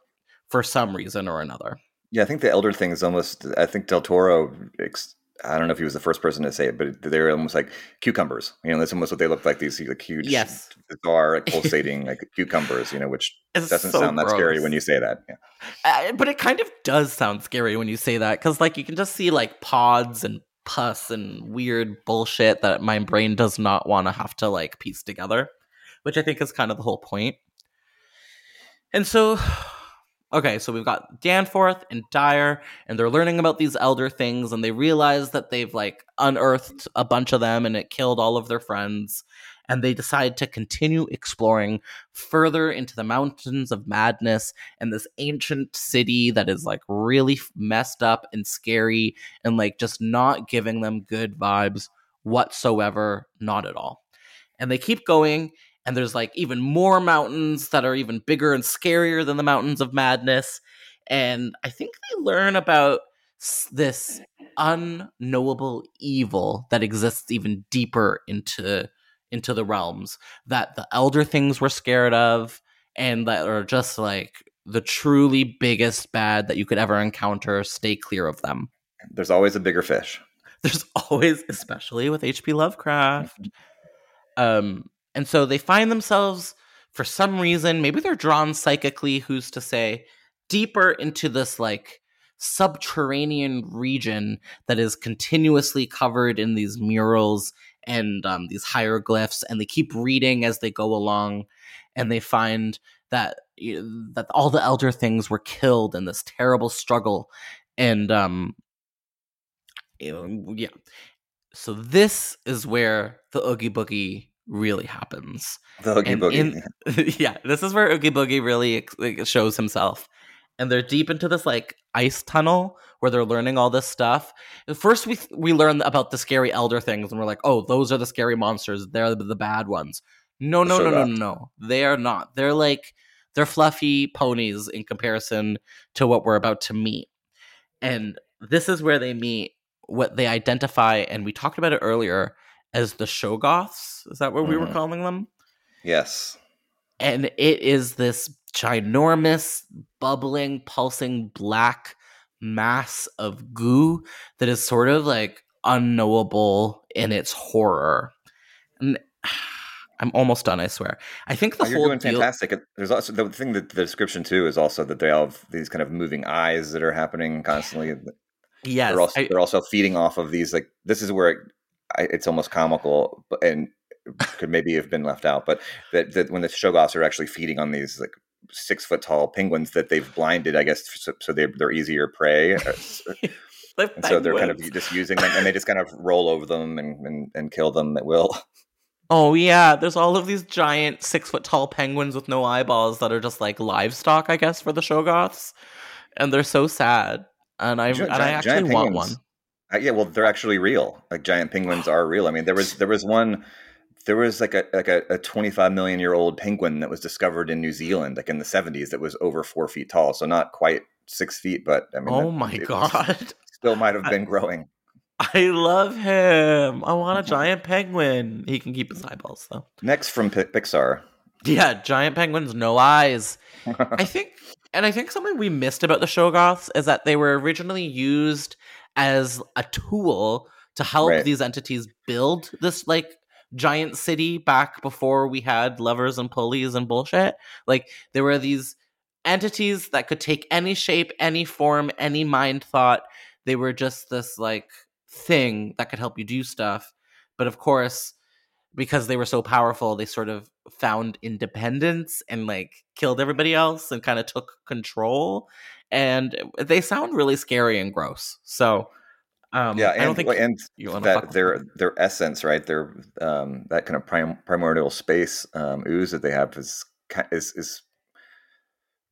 for some reason or another. Yeah, I think the elder thing is almost. I think Del Toro. ex- I don't know if he was the first person to say it, but they're almost like cucumbers. You know, that's almost what they look like. These like huge, Yes. bizarre, like, pulsating like cucumbers. You know, which It's doesn't so sound that scary when you say that. Yeah. Uh, but it kind of does sound scary when you say that because, like, you can just see like pods and pus and weird bullshit that my brain does not want to have to like piece together, which I think is kind of the whole point. And so, okay, so we've got Danforth and Dyer, and they're learning about these elder things, and they realize that they've like unearthed a bunch of them and it killed all of their friends. And they decide to continue exploring further into the mountains of madness and this ancient city that is like really messed up and scary and like just not giving them good vibes whatsoever, not at all. And they keep going, and there's like even more mountains that are even bigger and scarier than the mountains of madness. And I think they learn about this unknowable evil that exists even deeper into into the realms that the elder things were scared of and that are just like the truly biggest bad that you could ever encounter stay clear of them There's always a bigger fish. there's always especially with hp lovecraft um and so they find themselves for some reason maybe they're drawn psychically who's to say deeper into this like subterranean region that is continuously covered in these murals and um, these hieroglyphs and they keep reading as they go along and they find that that all the elder things were killed in this terrible struggle and um yeah. So this is where the oogie boogie really happens The Oogie and Boogie. in- yeah, this is where Oogie Boogie really like, shows himself. And they're deep into this like ice tunnel where they're learning all this stuff. At first, we we learn about the scary elder things, and we're like, "Oh, those are the scary monsters. They're the, the bad ones." No, no, no, no, no, no. They are not. They're like they're fluffy ponies in comparison to what we're about to meet. And this is where they meet what they identify, and we talked about it earlier as the Shoggoths. Is that what mm-hmm. we were mm-hmm. calling them? Yes. And it is this ginormous, bubbling, pulsing black mass of goo that is sort of like unknowable in its horror. And I'm almost done, I swear. I think the oh, you're whole doing deal- fantastic. There's also the thing that the description too is also that they have these kind of moving eyes that are happening constantly. Yes, they're also, I, they're also feeding off of these. Like this is where it, I, it's almost comical, and could maybe have been left out. But that, that when the Shoggoths are actually feeding on these like six foot tall penguins that they've blinded, I guess, so, so they're, they're easier prey. Uh, and so they're kind of just using them, and they just kind of roll over them and, and, and kill them at will. Oh yeah, there's all of these giant six foot tall penguins with no eyeballs that are just like livestock, I guess, for the Shoggoths, and they're so sad. And I and I actually want one. Uh, yeah, well, they're actually real. Like giant penguins are real. I mean, there was there was one there was like a like a, a 25 million year old penguin that was discovered in New Zealand, like in the 70s, that was over four feet tall. So not quite six feet, but I mean, oh my god, still might have been I, growing. I love him. I want a giant penguin. He can keep his eyeballs though. Next from P- Pixar. Yeah, giant penguins, no eyes. I think, and I think something we missed about the Shoggoths is that they were originally used as a tool to help right. these entities build this like giant city back before we had levers and pulleys and bullshit. Like there were these entities that could take any shape, any form, any mind thought. They were just this like thing that could help you do stuff. But of course, because they were so powerful, they sort of found independence and like killed everybody else and kind of took control. And they sound really scary and gross. So um, yeah, and, I don't think and that their their essence, right? Their um, that kind of prim- primordial space um, ooze that they have is is is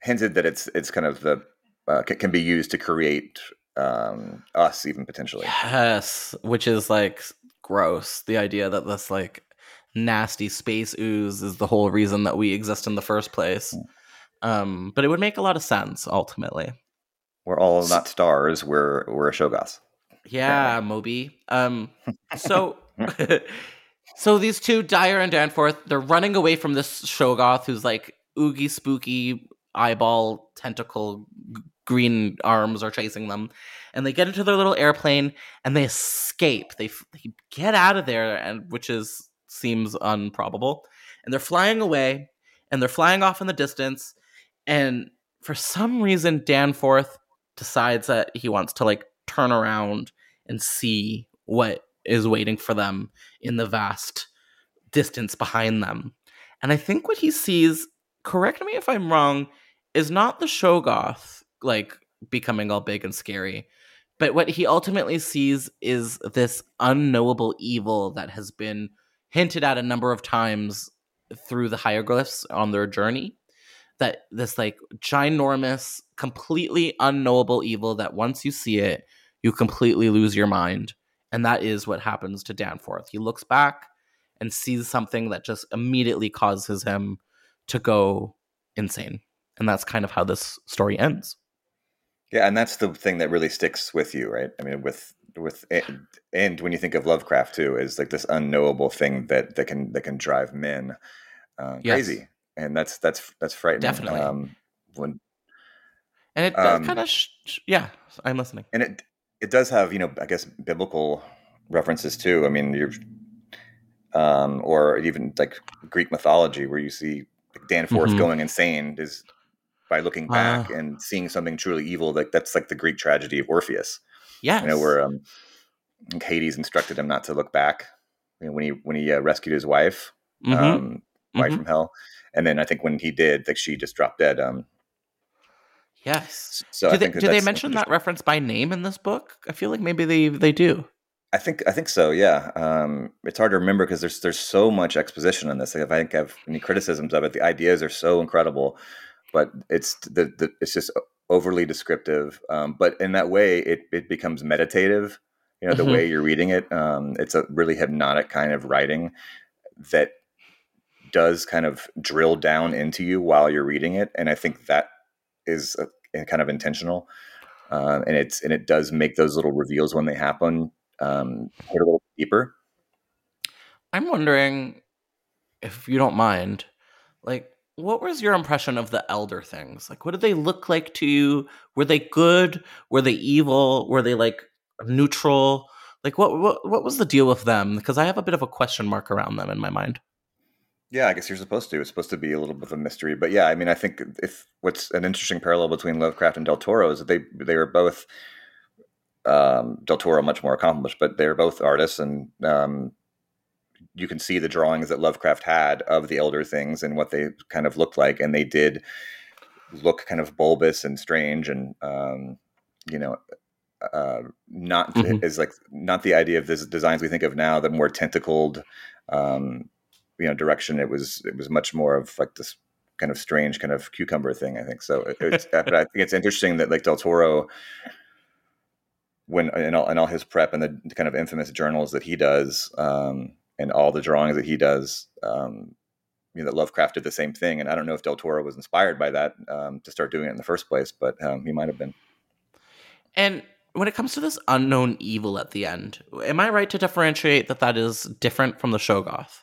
hinted that it's it's kind of the uh, can be used to create um, us even potentially. Yes, which is like gross. The idea that this like nasty space ooze is the whole reason that we exist in the first place. Um, but it would make a lot of sense ultimately. We're all not stars. We're we're a Shoggoth. Yeah, Moby. Um, so, so these two, Dyer and Danforth, they're running away from this Shoggoth who's like oogie spooky eyeball tentacle g- green arms are chasing them and they get into their little airplane and they escape they, they get out of there and which is seems improbable and they're flying away and they're flying off in the distance and for some reason danforth decides that he wants to like turn around and see what is waiting for them in the vast distance behind them. And I think what he sees, correct me if I'm wrong, is not the Shoggoth like becoming all big and scary, but what he ultimately sees is this unknowable evil that has been hinted at a number of times through the hieroglyphs on their journey. That this like ginormous, completely unknowable evil that once you see it, you completely lose your mind. And that is what happens to Danforth. He looks back and sees something that just immediately causes him to go insane. And that's kind of how this story ends. Yeah, and that's the thing that really sticks with you, right? I mean, with with and when you think of Lovecraft too, is like this unknowable thing that that can that can drive men uh, yes. crazy, and that's that's that's frightening. Definitely. Um, when and it um, kind of sh- yeah, I'm listening. And it it does have you know I guess biblical references too. I mean, you're um, or even like Greek mythology where you see Danforth mm-hmm. going insane is by looking back uh, and seeing something truly evil. Like that's like the Greek tragedy of Orpheus. Yeah, you know where um, Hades instructed him not to look back you know, when he when he uh, rescued his wife, mm-hmm. um, wife mm-hmm. from hell, and then I think when he did, like she just dropped dead. Um, Yes. So do they, do they mention that reference by name in this book? I feel like maybe they they do. I think I think so. Yeah, um, it's hard to remember because there's there's so much exposition in this. Like if I think I have any criticisms of it, the ideas are so incredible, but it's the, the it's just overly descriptive, um, but in that way, it it becomes meditative. You know, the Mhm. way you're reading it, um, it's a really hypnotic kind of writing that does kind of drill down into you while you're reading it, and I think that is a, kind of intentional, um, and it's and it does make those little reveals when they happen um, hit a little deeper. I'm wondering if you don't mind, like, what was your impression of the elder things? Like, what did they look like to you? Were they good? Were they evil? Were they like neutral? Like, what what what was the deal with them? Because I have a bit of a question mark around them in my mind. Yeah, I guess you're supposed to. It's supposed to be a little bit of a mystery, but yeah, I mean, I think if what's an interesting parallel between Lovecraft and Del Toro is that they they were both um, Del Toro much more accomplished, but they're both artists, and um, you can see the drawings that Lovecraft had of the elder things and what they kind of looked like, and they did look kind of bulbous and strange, and um, you know, uh, not Mhm. is like not the idea of the designs we think of now, the more tentacled, um, you know, direction. It was it was much more of like this kind of strange kind of cucumber thing. I think so. It- but I think it's interesting that like Del Toro, when in all, in all his prep and the kind of infamous journals that he does, um, and all the drawings that he does. Um, you know, that Lovecraft did the same thing, and I don't know if Del Toro was inspired by that um, to start doing it in the first place, but um, he might have been. And when it comes to this unknown evil at the end, am I right to differentiate that that is different from the Shoggoth?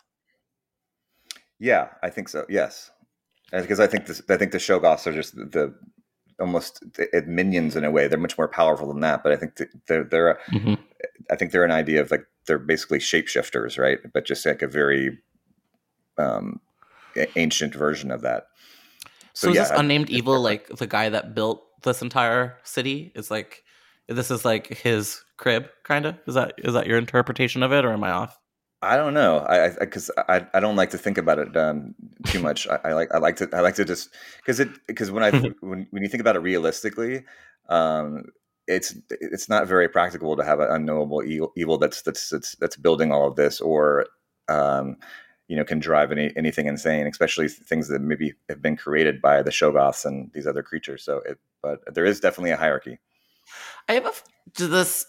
Yeah, I think so. Yes, because I think this, I think the Shoggoths are just the, almost the, minions in a way. They're much more powerful than that. But I think they're they're a, Mhm. I think they're an idea of like they're basically shapeshifters, right? But just like a very um, ancient version of that. So, So, is yeah, this unnamed it's evil like the guy that built this entire city? Is like this is like his crib, kind of? Is that is that your interpretation of it, or am I off? I don't know. I because I, I, I don't like to think about it um, too much. I, I like I like to I like to just because it because when I when when you think about it realistically, um, it's it's not very practical to have an unknowable evil, evil that's that's that's that's building all of this or um, you know can drive any anything insane, especially things that maybe have been created by the Shoggoths and these other creatures. So it but there is definitely a hierarchy. I have a, this.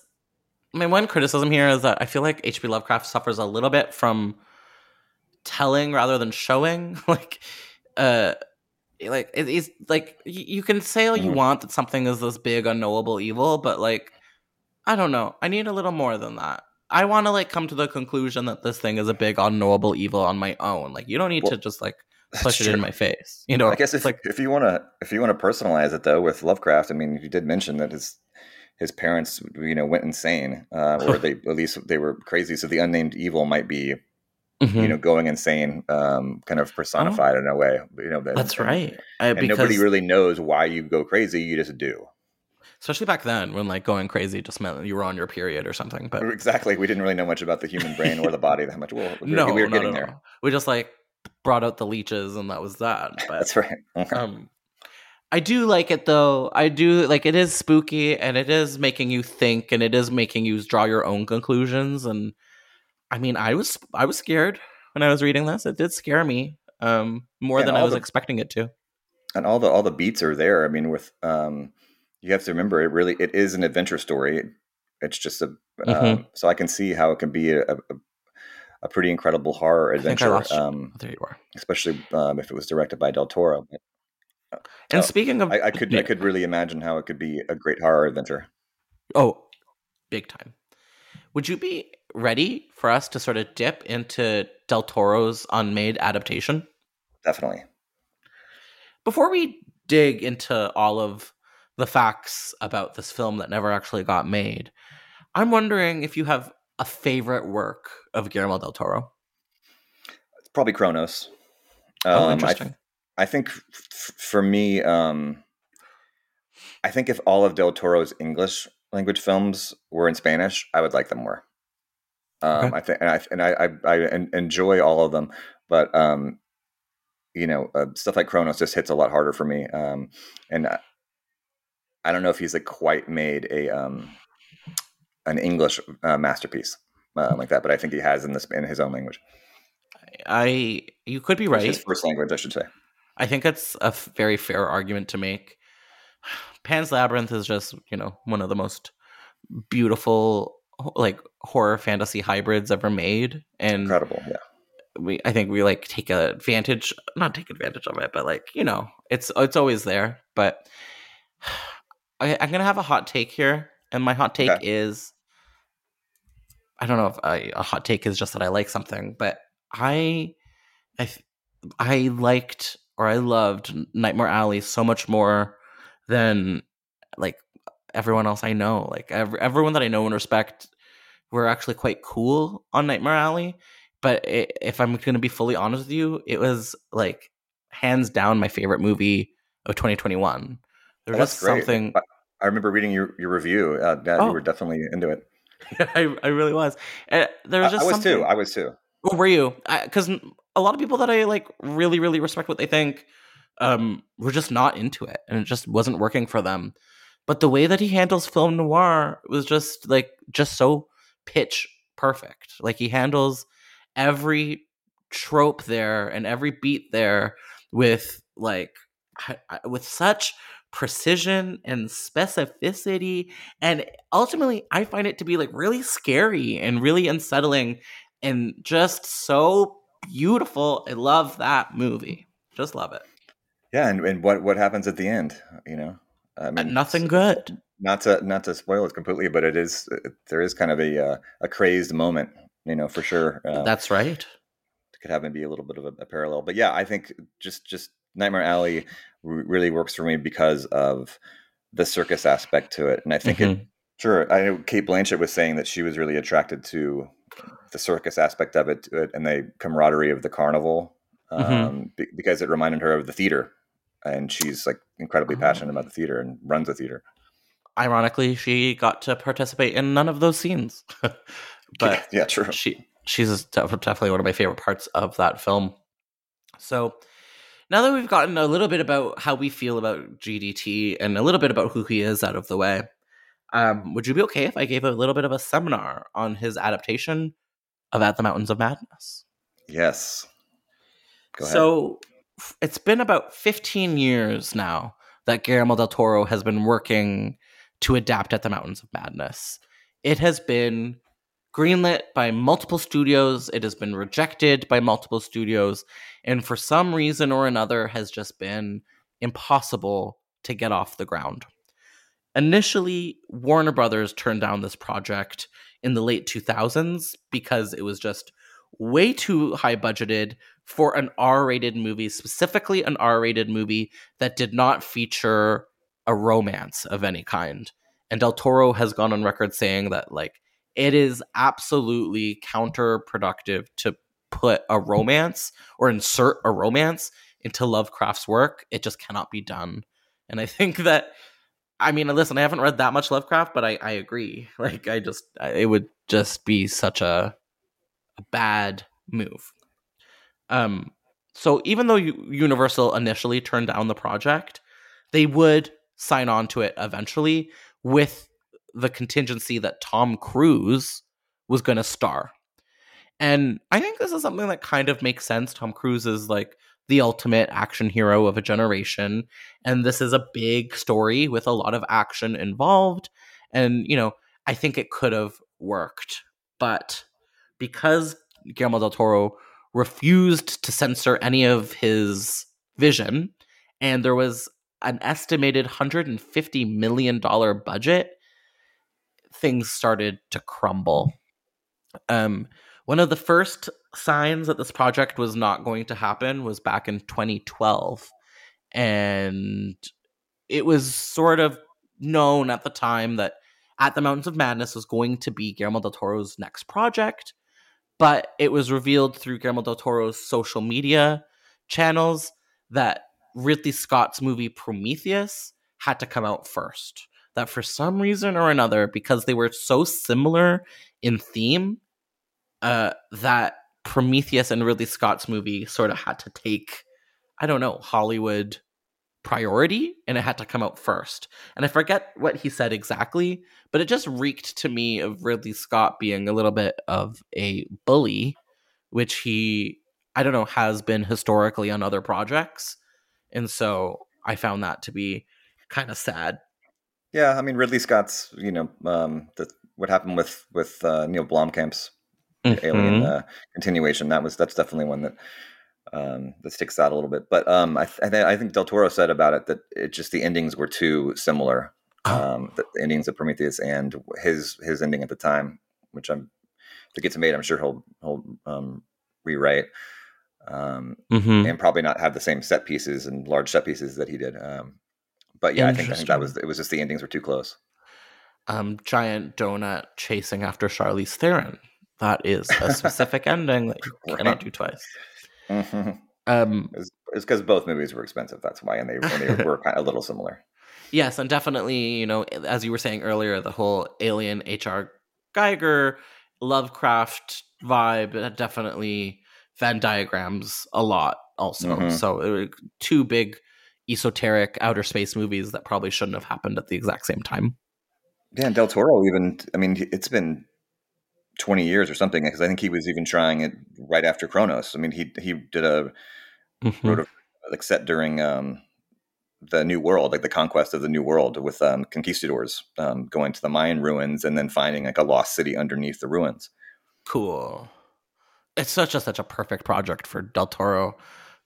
My one criticism here is that I feel like H.P. Lovecraft suffers a little bit from telling rather than showing. like, uh, like it, it's like y- you can say all you Mhm. want that something is this big unknowable evil, but like, I don't know. I need a little more than that. I want to like come to the conclusion that this thing is a big unknowable evil on my own. Like, you don't need Well, to just like push it in my face. You know, I guess it's if like if you want to if you want to personalize it though with Lovecraft, I mean, you did mention that his his parents, you know, went insane, uh, or they at least they were crazy. So the unnamed evil might be, Mhm. you know, going insane, um, kind of personified in a way. You know, that- that's and- right. Uh, And because nobody really knows why you go crazy. You just do. especially back then when like going crazy just meant you were on your period or something. But Exactly. We didn't really know much about the human brain or the body that much. Well, we were, no, we were getting there. We just like brought out the leeches and that was that. But That's right. Um I do like it though. I do like it is spooky and it is making you think and it is making you draw your own conclusions and I mean I was I was scared when I was reading this. It did scare me um more Yeah, than I was the- expecting it to. and all the all the beats are there. I mean, with um, you have to remember it really it is an adventure story. It's just a Mm-hmm. um, so I can see how it can be a, a, a pretty incredible horror I think I adventure, lost um, Oh, there you are. especially um, if it was directed by Del Toro. But And Oh, speaking of I, I could I could really imagine how it could be a great horror adventure. Oh, big time. Would you be ready for us to sort of dip into Del Toro's unmade adaptation? Definitely. Before we dig into all of the facts about this film that never actually got made, I'm wondering if you have a favorite work of Guillermo del Toro. It's probably Cronos. Oh, Um, I, interesting. I think f- for me, um, I think if all of Del Toro's English language films were in Spanish, I would like them more. Um, Okay. I think, and I and I, I, I enjoy all of them, but um, you know, uh, stuff like Cronos just hits a lot harder for me. Um, and I, I don't know if he's like quite made a um, an English uh, masterpiece uh, like that, but I think he has in this in his own language, I you could be right. His first language, I should say. I think it's a f- very fair argument to make. Pan's Labyrinth is just, you know, one of the most beautiful like horror fantasy hybrids ever made and Incredible. Yeah. we I think we like take advantage not take advantage of it, but like, you know, it's it's always there. But I, I'm gonna have a hot take here, and my hot take Okay. is I don't know if I, a hot take is just that I like something, but I I I liked or I loved Nightmare Alley so much more than like everyone else I know. Like ev- everyone that I know and respect were actually quite cool on Nightmare Alley. But i if I'm going to be fully honest with you, it was like hands down my favorite movie of 2021. There Oh, was just something. I, I remember reading your, your review. Uh, Oh. you were definitely into it. I, I really was. Uh, there I, was I just was something. too. I was too. Oh, were you? Because a lot of people that I like really, really respect what they think um, were just not into it, and it just wasn't working for them. But the way that he handles film noir was just like just so pitch perfect. Like he handles every trope there and every beat there with like with such precision and specificity and ultimately i find it to be like really scary and really unsettling and just so beautiful i love that movie just love it Yeah, and, and what what happens at the end? You know, I Uh, mean, nothing good Not to not to spoil it completely, but it is it, there is kind of a uh, a crazed moment. You know, for sure. Uh, that's right It could have maybe a little bit of a, a parallel. But yeah, I think just just Nightmare Alley r- really works for me because of the circus aspect to it, and I think it. Mhm. Sure, I know Cate Blanchett was saying that she was really attracted to the circus aspect of it, to it and the camaraderie of the carnival, um, Mhm. be- because it reminded her of the theater, and she's like incredibly passionate Oh. about the theater and runs a theater. ironically she got to participate in none of those scenes but yeah, true. she she's definitely one of my favorite parts of that film. So now that we've gotten a little bit about how we feel about GDT and a little bit about who he is out of the way, um, would you be okay if I gave a little bit of a seminar on his adaptation of At the Mountains of Madness? Yes. Go ahead. So it's been about 15 years now that Guillermo del Toro has been working to adapt At the Mountains of Madness. It has been greenlit by multiple studios, it has been rejected by multiple studios, and for some reason or another has just been impossible to get off the ground. Initially, Warner Brothers turned down this project in the late 2000s because it was just way too high budgeted for an R-rated movie, specifically an R-rated movie that did not feature a romance of any kind. And Del Toro has gone on record saying that like it is absolutely counterproductive to put a romance or insert a romance into Lovecraft's work. It just cannot be done. And I think that I mean, listen, I haven't read that much Lovecraft, but I, I agree. Like, I just, it would just be such a, a bad move. Um, so even though Universal initially turned down the project, they would sign on to it eventually with the contingency that Tom Cruise was going to star. And I think this is something that kind of makes sense. Tom Cruise is like the ultimate action hero of a generation. And this is a big story with a lot of action involved. And, you know, I think it could have worked. But because Guillermo del Toro refused to censor any of his vision, and there was an estimated $150 million budget, things started to crumble. Um, one of the first signs that this project was not going to happen was back in 2012. And it was sort of known at the time that At the Mountains of Madness was going to be Guillermo del Toro's next project. But it was revealed through Guillermo del Toro's social media channels that Ridley Scott's movie Prometheus had to come out first. That for some reason or another, because they were so similar in theme, uh, that Prometheus and Ridley Scott's movie sort of had to take, I don't know, Hollywood priority and it had to come out first. And I forget what he said exactly, but it just reeked to me of Ridley Scott being a little bit of a bully, which he, I don't know, has been historically on other projects. And so I found that to be kind of sad. Yeah, I mean Ridley Scott's, you know, um, the, what happened with with uh, Neill Blomkamp's Mhm. Alien uh, continuation. That was that's definitely one that um, that sticks out a little bit. But um, I, th- I, th- I think Del Toro said about it that it just the endings were too similar. Oh. Um, the endings of Prometheus and his his ending at the time, which I'm if it gets made, I'm sure he'll he'll um, rewrite. Um, Mhm. and probably not have the same set pieces and large set pieces that he did. Um, but yeah, I think, I think that was it was just the endings were too close. Um, giant donut chasing after Charlize Theron. That is a specific ending that you Right. cannot do twice. Mhm. Um, It's because both movies were expensive. That's why, and they and they were kind of a little similar. Yes, and definitely, you know, as you were saying earlier, the whole alien HR Giger Lovecraft vibe definitely Venn diagrams a lot also. Mhm. So two big esoteric outer space movies that probably shouldn't have happened at the exact same time. Yeah, and Del Toro even. I mean, it's been twenty years or something because I think he was even trying it right after Cronos. I mean, he he did a Mhm. wrote a like set during um, the New World, like the conquest of the New World with um, conquistadors um, going to the Mayan ruins and then finding like a lost city underneath the ruins. Cool. It's such a such a perfect project for Del Toro.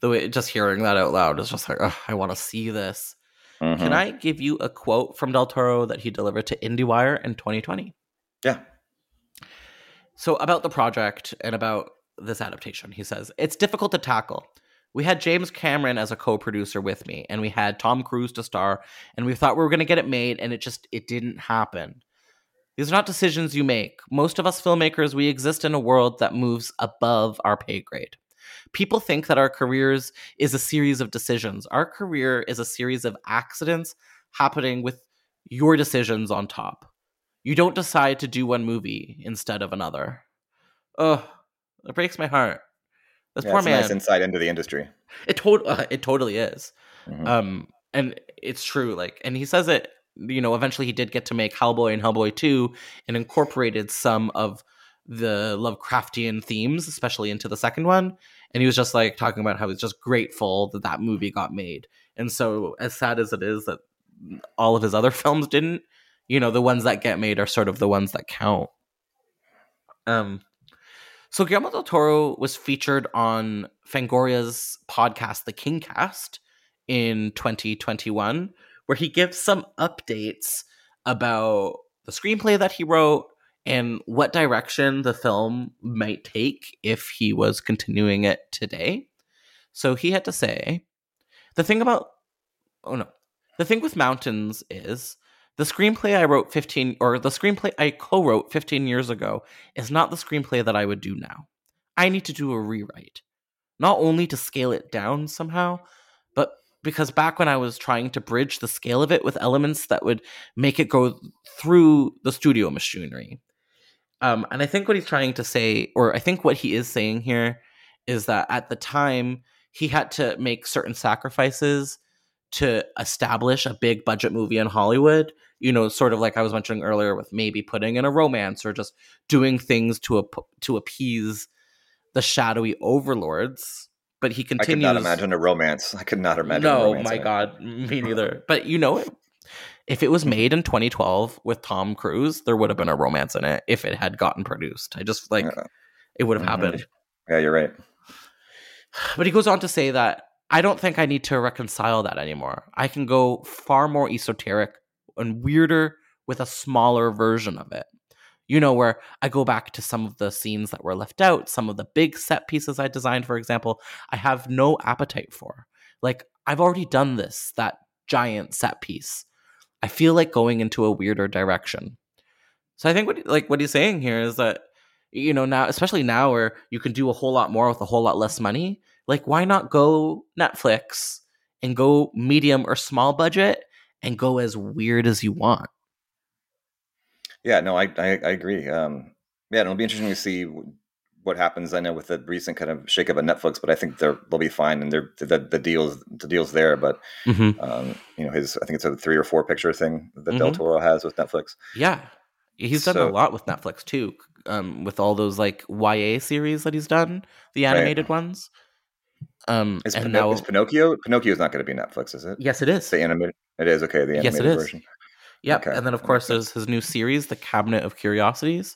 The way just hearing that out loud is just like, "Ugh, I want to see this. Can Mhm. I give you a quote from Del Toro that he delivered to IndieWire in 2020? Yeah. So, about the project and about this adaptation, he says, It's difficult to tackle. We had James Cameron as a co-producer with me, and we had Tom Cruise to star, and we thought we were going to get it made, and it just it didn't happen. These are not decisions you make. Most of us filmmakers, we exist in a world that moves above our pay grade. People think that our careers is a series of decisions. Our career is a series of accidents happening with your decisions on top. You don't decide to do one movie instead of another. Ugh, it breaks my heart. This Yeah, poor man. nice insight into the industry. It to- uh, it totally is. Mhm. Um, and it's true. Like, and he says it. You know, eventually he did get to make Hellboy and Hellboy Two, and incorporated some of the Lovecraftian themes, especially into the second one. And he was just like talking about how he's just grateful that that movie got made. And so, as sad as it is that all of his other films didn't, you know, the ones that get made are sort of the ones that count. Um, so Guillermo del Toro was featured on Fangoria's podcast, The Kingcast, in 2021, where he gives some updates about the screenplay that he wrote and what direction the film might take if he was continuing it today. So he had to say, the thing about, oh no, the thing with Mountains is the screenplay I wrote 15 or the screenplay I co-wrote 15 years ago is not the screenplay that I would do now. I need to do a rewrite. Not only to scale it down somehow, but because back when I was trying to bridge the scale of it with elements that would make it go through the studio machinery. Um, and I think what he's trying to say, or I think what he is saying here, is that at the time he had to make certain sacrifices to establish a big budget movie in Hollywood. You know, sort of like I was mentioning earlier, with maybe putting in a romance or just doing things to ap- to appease the shadowy overlords. But he continues. I could not imagine a romance. I could not imagine. a No, my. God, me neither. But you know, if it Mm-hmm. was made in 2012 with Tom Cruise, there would have been a romance in it if it had gotten produced. I just like Yeah. it would have Mhm. happened. Yeah, you're right. But he goes on to say that I don't think I need to reconcile that anymore. I can go far more esoteric and weirder with a smaller version of it. You know, where I go back to some of the scenes that were left out, some of the big set pieces I designed, for example, I have no appetite for. Like, I've already done this, that giant set piece. I feel like going into a weirder direction. So I think what like what he's saying here is that you know now especially now where you can do a whole lot more with a whole lot less money, like why not go Netflix and go medium or small budget and go as weird as you want. Yeah, no, I I, I agree. Um, yeah, it'll be interesting to see what happens. I know with the recent kind of shakeup at Netflix, but I think they're they'll be fine, and they're the, the deals the deals there. But Mm-hmm. um, you know, his I think it's a three or four picture thing that Del Mhm. Toro has with Netflix. Yeah. He's done So- a lot with Netflix too, um, with all those like YA series that he's done, the Right. animated ones. Um, Is, and Pino- now, is Pinocchio? Pinocchio's not going to be Netflix, is it? yes, it is. The animated. It is okay. The Yes, animated it is. version. Yep. Okay. And then, of course, there's his new series, The Cabinet of Curiosities.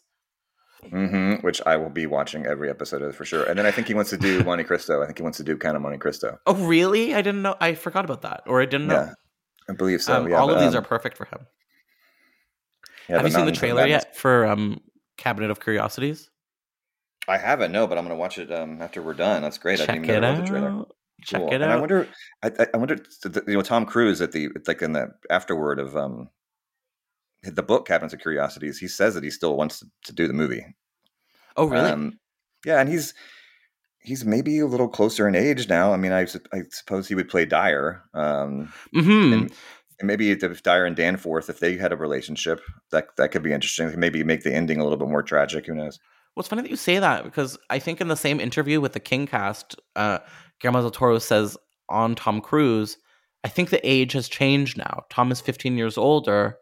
hmm which I will be watching every episode of for sure. And then I think he wants to do Monte Cristo. I think he wants to do Count of Monte Cristo. Oh, really? I didn't know. I forgot about that, or I didn't know. Yeah, I believe so. um, yeah, all but, of these um, are perfect for him. yeah, Have you seen the trailer yet for um, Cabinet of Curiosities? I haven't. No, but I'm going to watch it um, after we're done. That's great. I didn't even it know about the trailer. Check Cool. it And I wonder. I, I- I wonder. You know, Tom Cruise at the like in the afterword of um, the book Cabinets of Curiosities. He says that he still wants to, to do the movie. oh, really? Um, yeah, and he's he's maybe a little closer in age now. I mean, I, I suppose he would play Dyer. Um, hmm and, and maybe if Dyer and Danforth, if they had a relationship, that that could be interesting. Maybe make the ending a little bit more tragic. Who knows? Well, it's funny that you say that because I think in the same interview with the Kingcast, uh, Guillermo del Toro says on Tom Cruise, I think the age has changed now. Tom is 15 years older,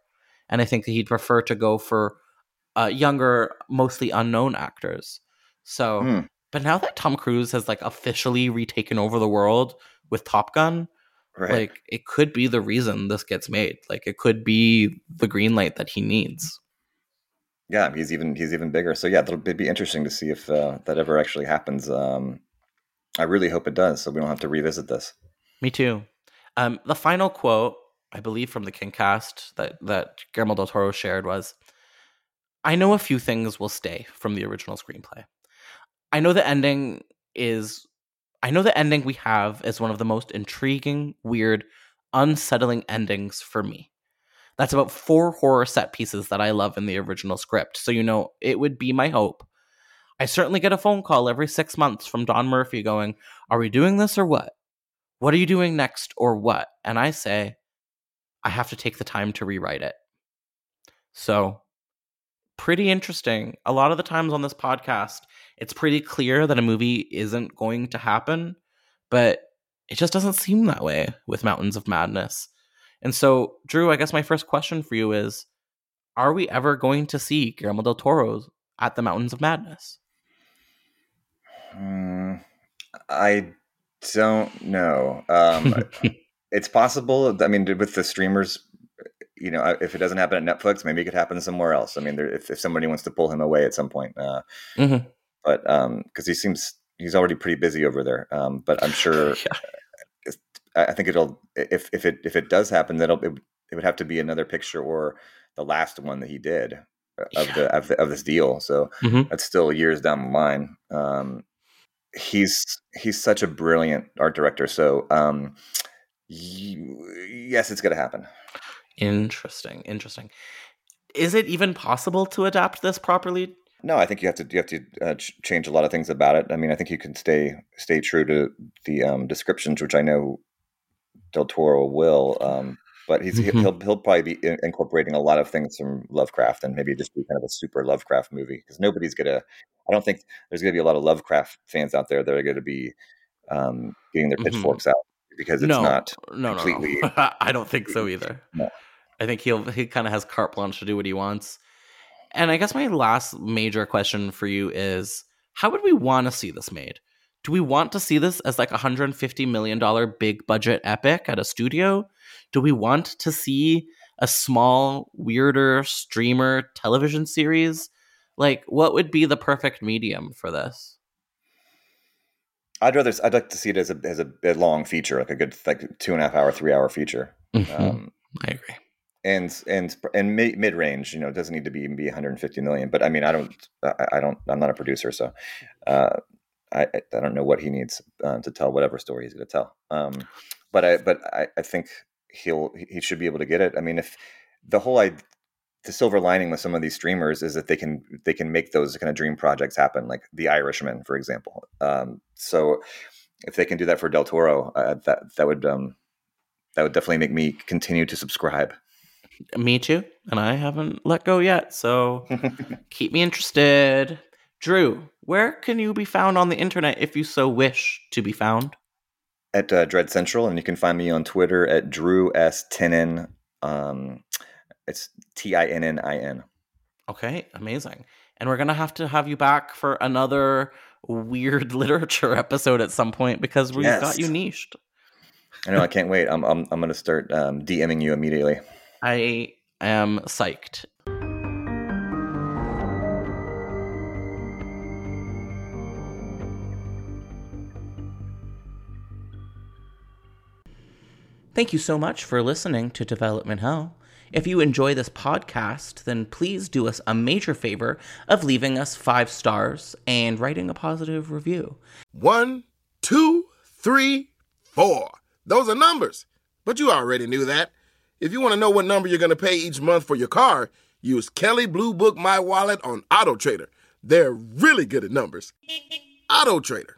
and I think that he'd prefer to go for uh, younger, mostly unknown actors. So, Hmm. but now that Tom Cruise has like officially retaken over the world with Top Gun, Right? like it could be the reason this gets made. Like it could be the green light that he needs. Yeah, he's even he's even bigger. So yeah, it'll be interesting to see if uh, that ever actually happens. Um, I really hope it does, so we don't have to revisit this. Me too. Um, the final quote, I believe, from the Kingcast that that Guillermo del Toro shared was, "I know a few things will stay from the original screenplay. I know the ending is, I know the ending we have is one of the most intriguing, weird, unsettling endings for me. That's about four horror set pieces that I love in the original script. So you know, it would be my hope." I certainly get a phone call every six months from Don Murphy going, Are we doing this or what? What are you doing next or what? And I say, I have to take the time to rewrite it. So, pretty interesting. A lot of the times on this podcast, it's pretty clear that a movie isn't going to happen, but it just doesn't seem that way with Mountains of Madness. And so, Drew, I guess my first question for you is Are we ever going to see Guillermo del Toro at the Mountains of Madness? Hmm, I don't know. Um, it's possible. I mean, with the streamers, you know, if it doesn't happen at Netflix, maybe it could happen somewhere else. I mean, there, if, if somebody wants to pull him away at some point, uh, Mhm. but because he seems he's already pretty busy over there. Um, but I'm sure. Yeah. I think it'll if if it if it does happen, that'll it, would- it would have to be another picture or the last one that he did uh, of Yeah. the of, the, of this deal. So Mhm. that's still years down the line. Um, he's he's such a brilliant art director. So um, yes, it's going to happen. Interesting. Interesting. Is it even possible to adapt this properly? No, I think you have to you have to uh, ch- change a lot of things about it. I mean, I think you can stay stay true to the um, descriptions, which I know Del Toro will. Um, but he's Mhm. he'll he'll probably be incorporating a lot of things from Lovecraft and maybe just be kind of a super Lovecraft movie because nobody's gonna. I don't think there's gonna be a lot of Lovecraft fans out there that are gonna be um, getting their Mhm. pitchforks out because it's no, not. no, no, completely- no. I don't think so either. No. I think he'll he kind of has carte blanche to do what he wants. And I guess my last major question for you is how would we want to see this made? Do we want to see this as like a $150 million big budget epic at a studio? Do we want to see a small, weirder streamer television series? Like, what would be the perfect medium for this? I'd rather. I'd like to see it as a as a, a long feature, like a good like two and a half hour, three hour feature. Mhm. Um, I agree. and and and mid range. You know, it doesn't need to be even be 150 million. But I mean, I don't, I, I don't, I'm not a producer, so uh, I I don't know what he needs uh, to tell whatever story he's going to tell. Um, but I but I, I think he'll he should be able to get it. I mean, if the whole I the silver lining with some of these streamers is that they can they can make those kind of dream projects happen, like The Irishman, for example. Um, so if they can do that for Del Toro, uh, that that would um, that would definitely make me continue to subscribe. Me too. And I haven't let go yet. So keep me interested. Drew, where can you be found on the internet if you so wish to be found? at uh, Dread Central, and you can find me on Twitter at Drew S Tinnin. Um, it's T I N N I N. Okay, amazing. And we're going to have to have you back for another weird literature episode at some point because we've Yes. got you niched. I know. I can't wait. I'm I'm I'm gonna start um, DMing you immediately. I am psyched. Thank you so much for listening to Development Hell. If you enjoy this podcast, then please do us a major favor of leaving us five stars and writing a positive review. One, two, three, four. Those are numbers. But you already knew that. If you want to know what number you're going to pay each month for your car, use Kelley Blue Book My Wallet on Auto Trader. They're really good at numbers. Auto Trader.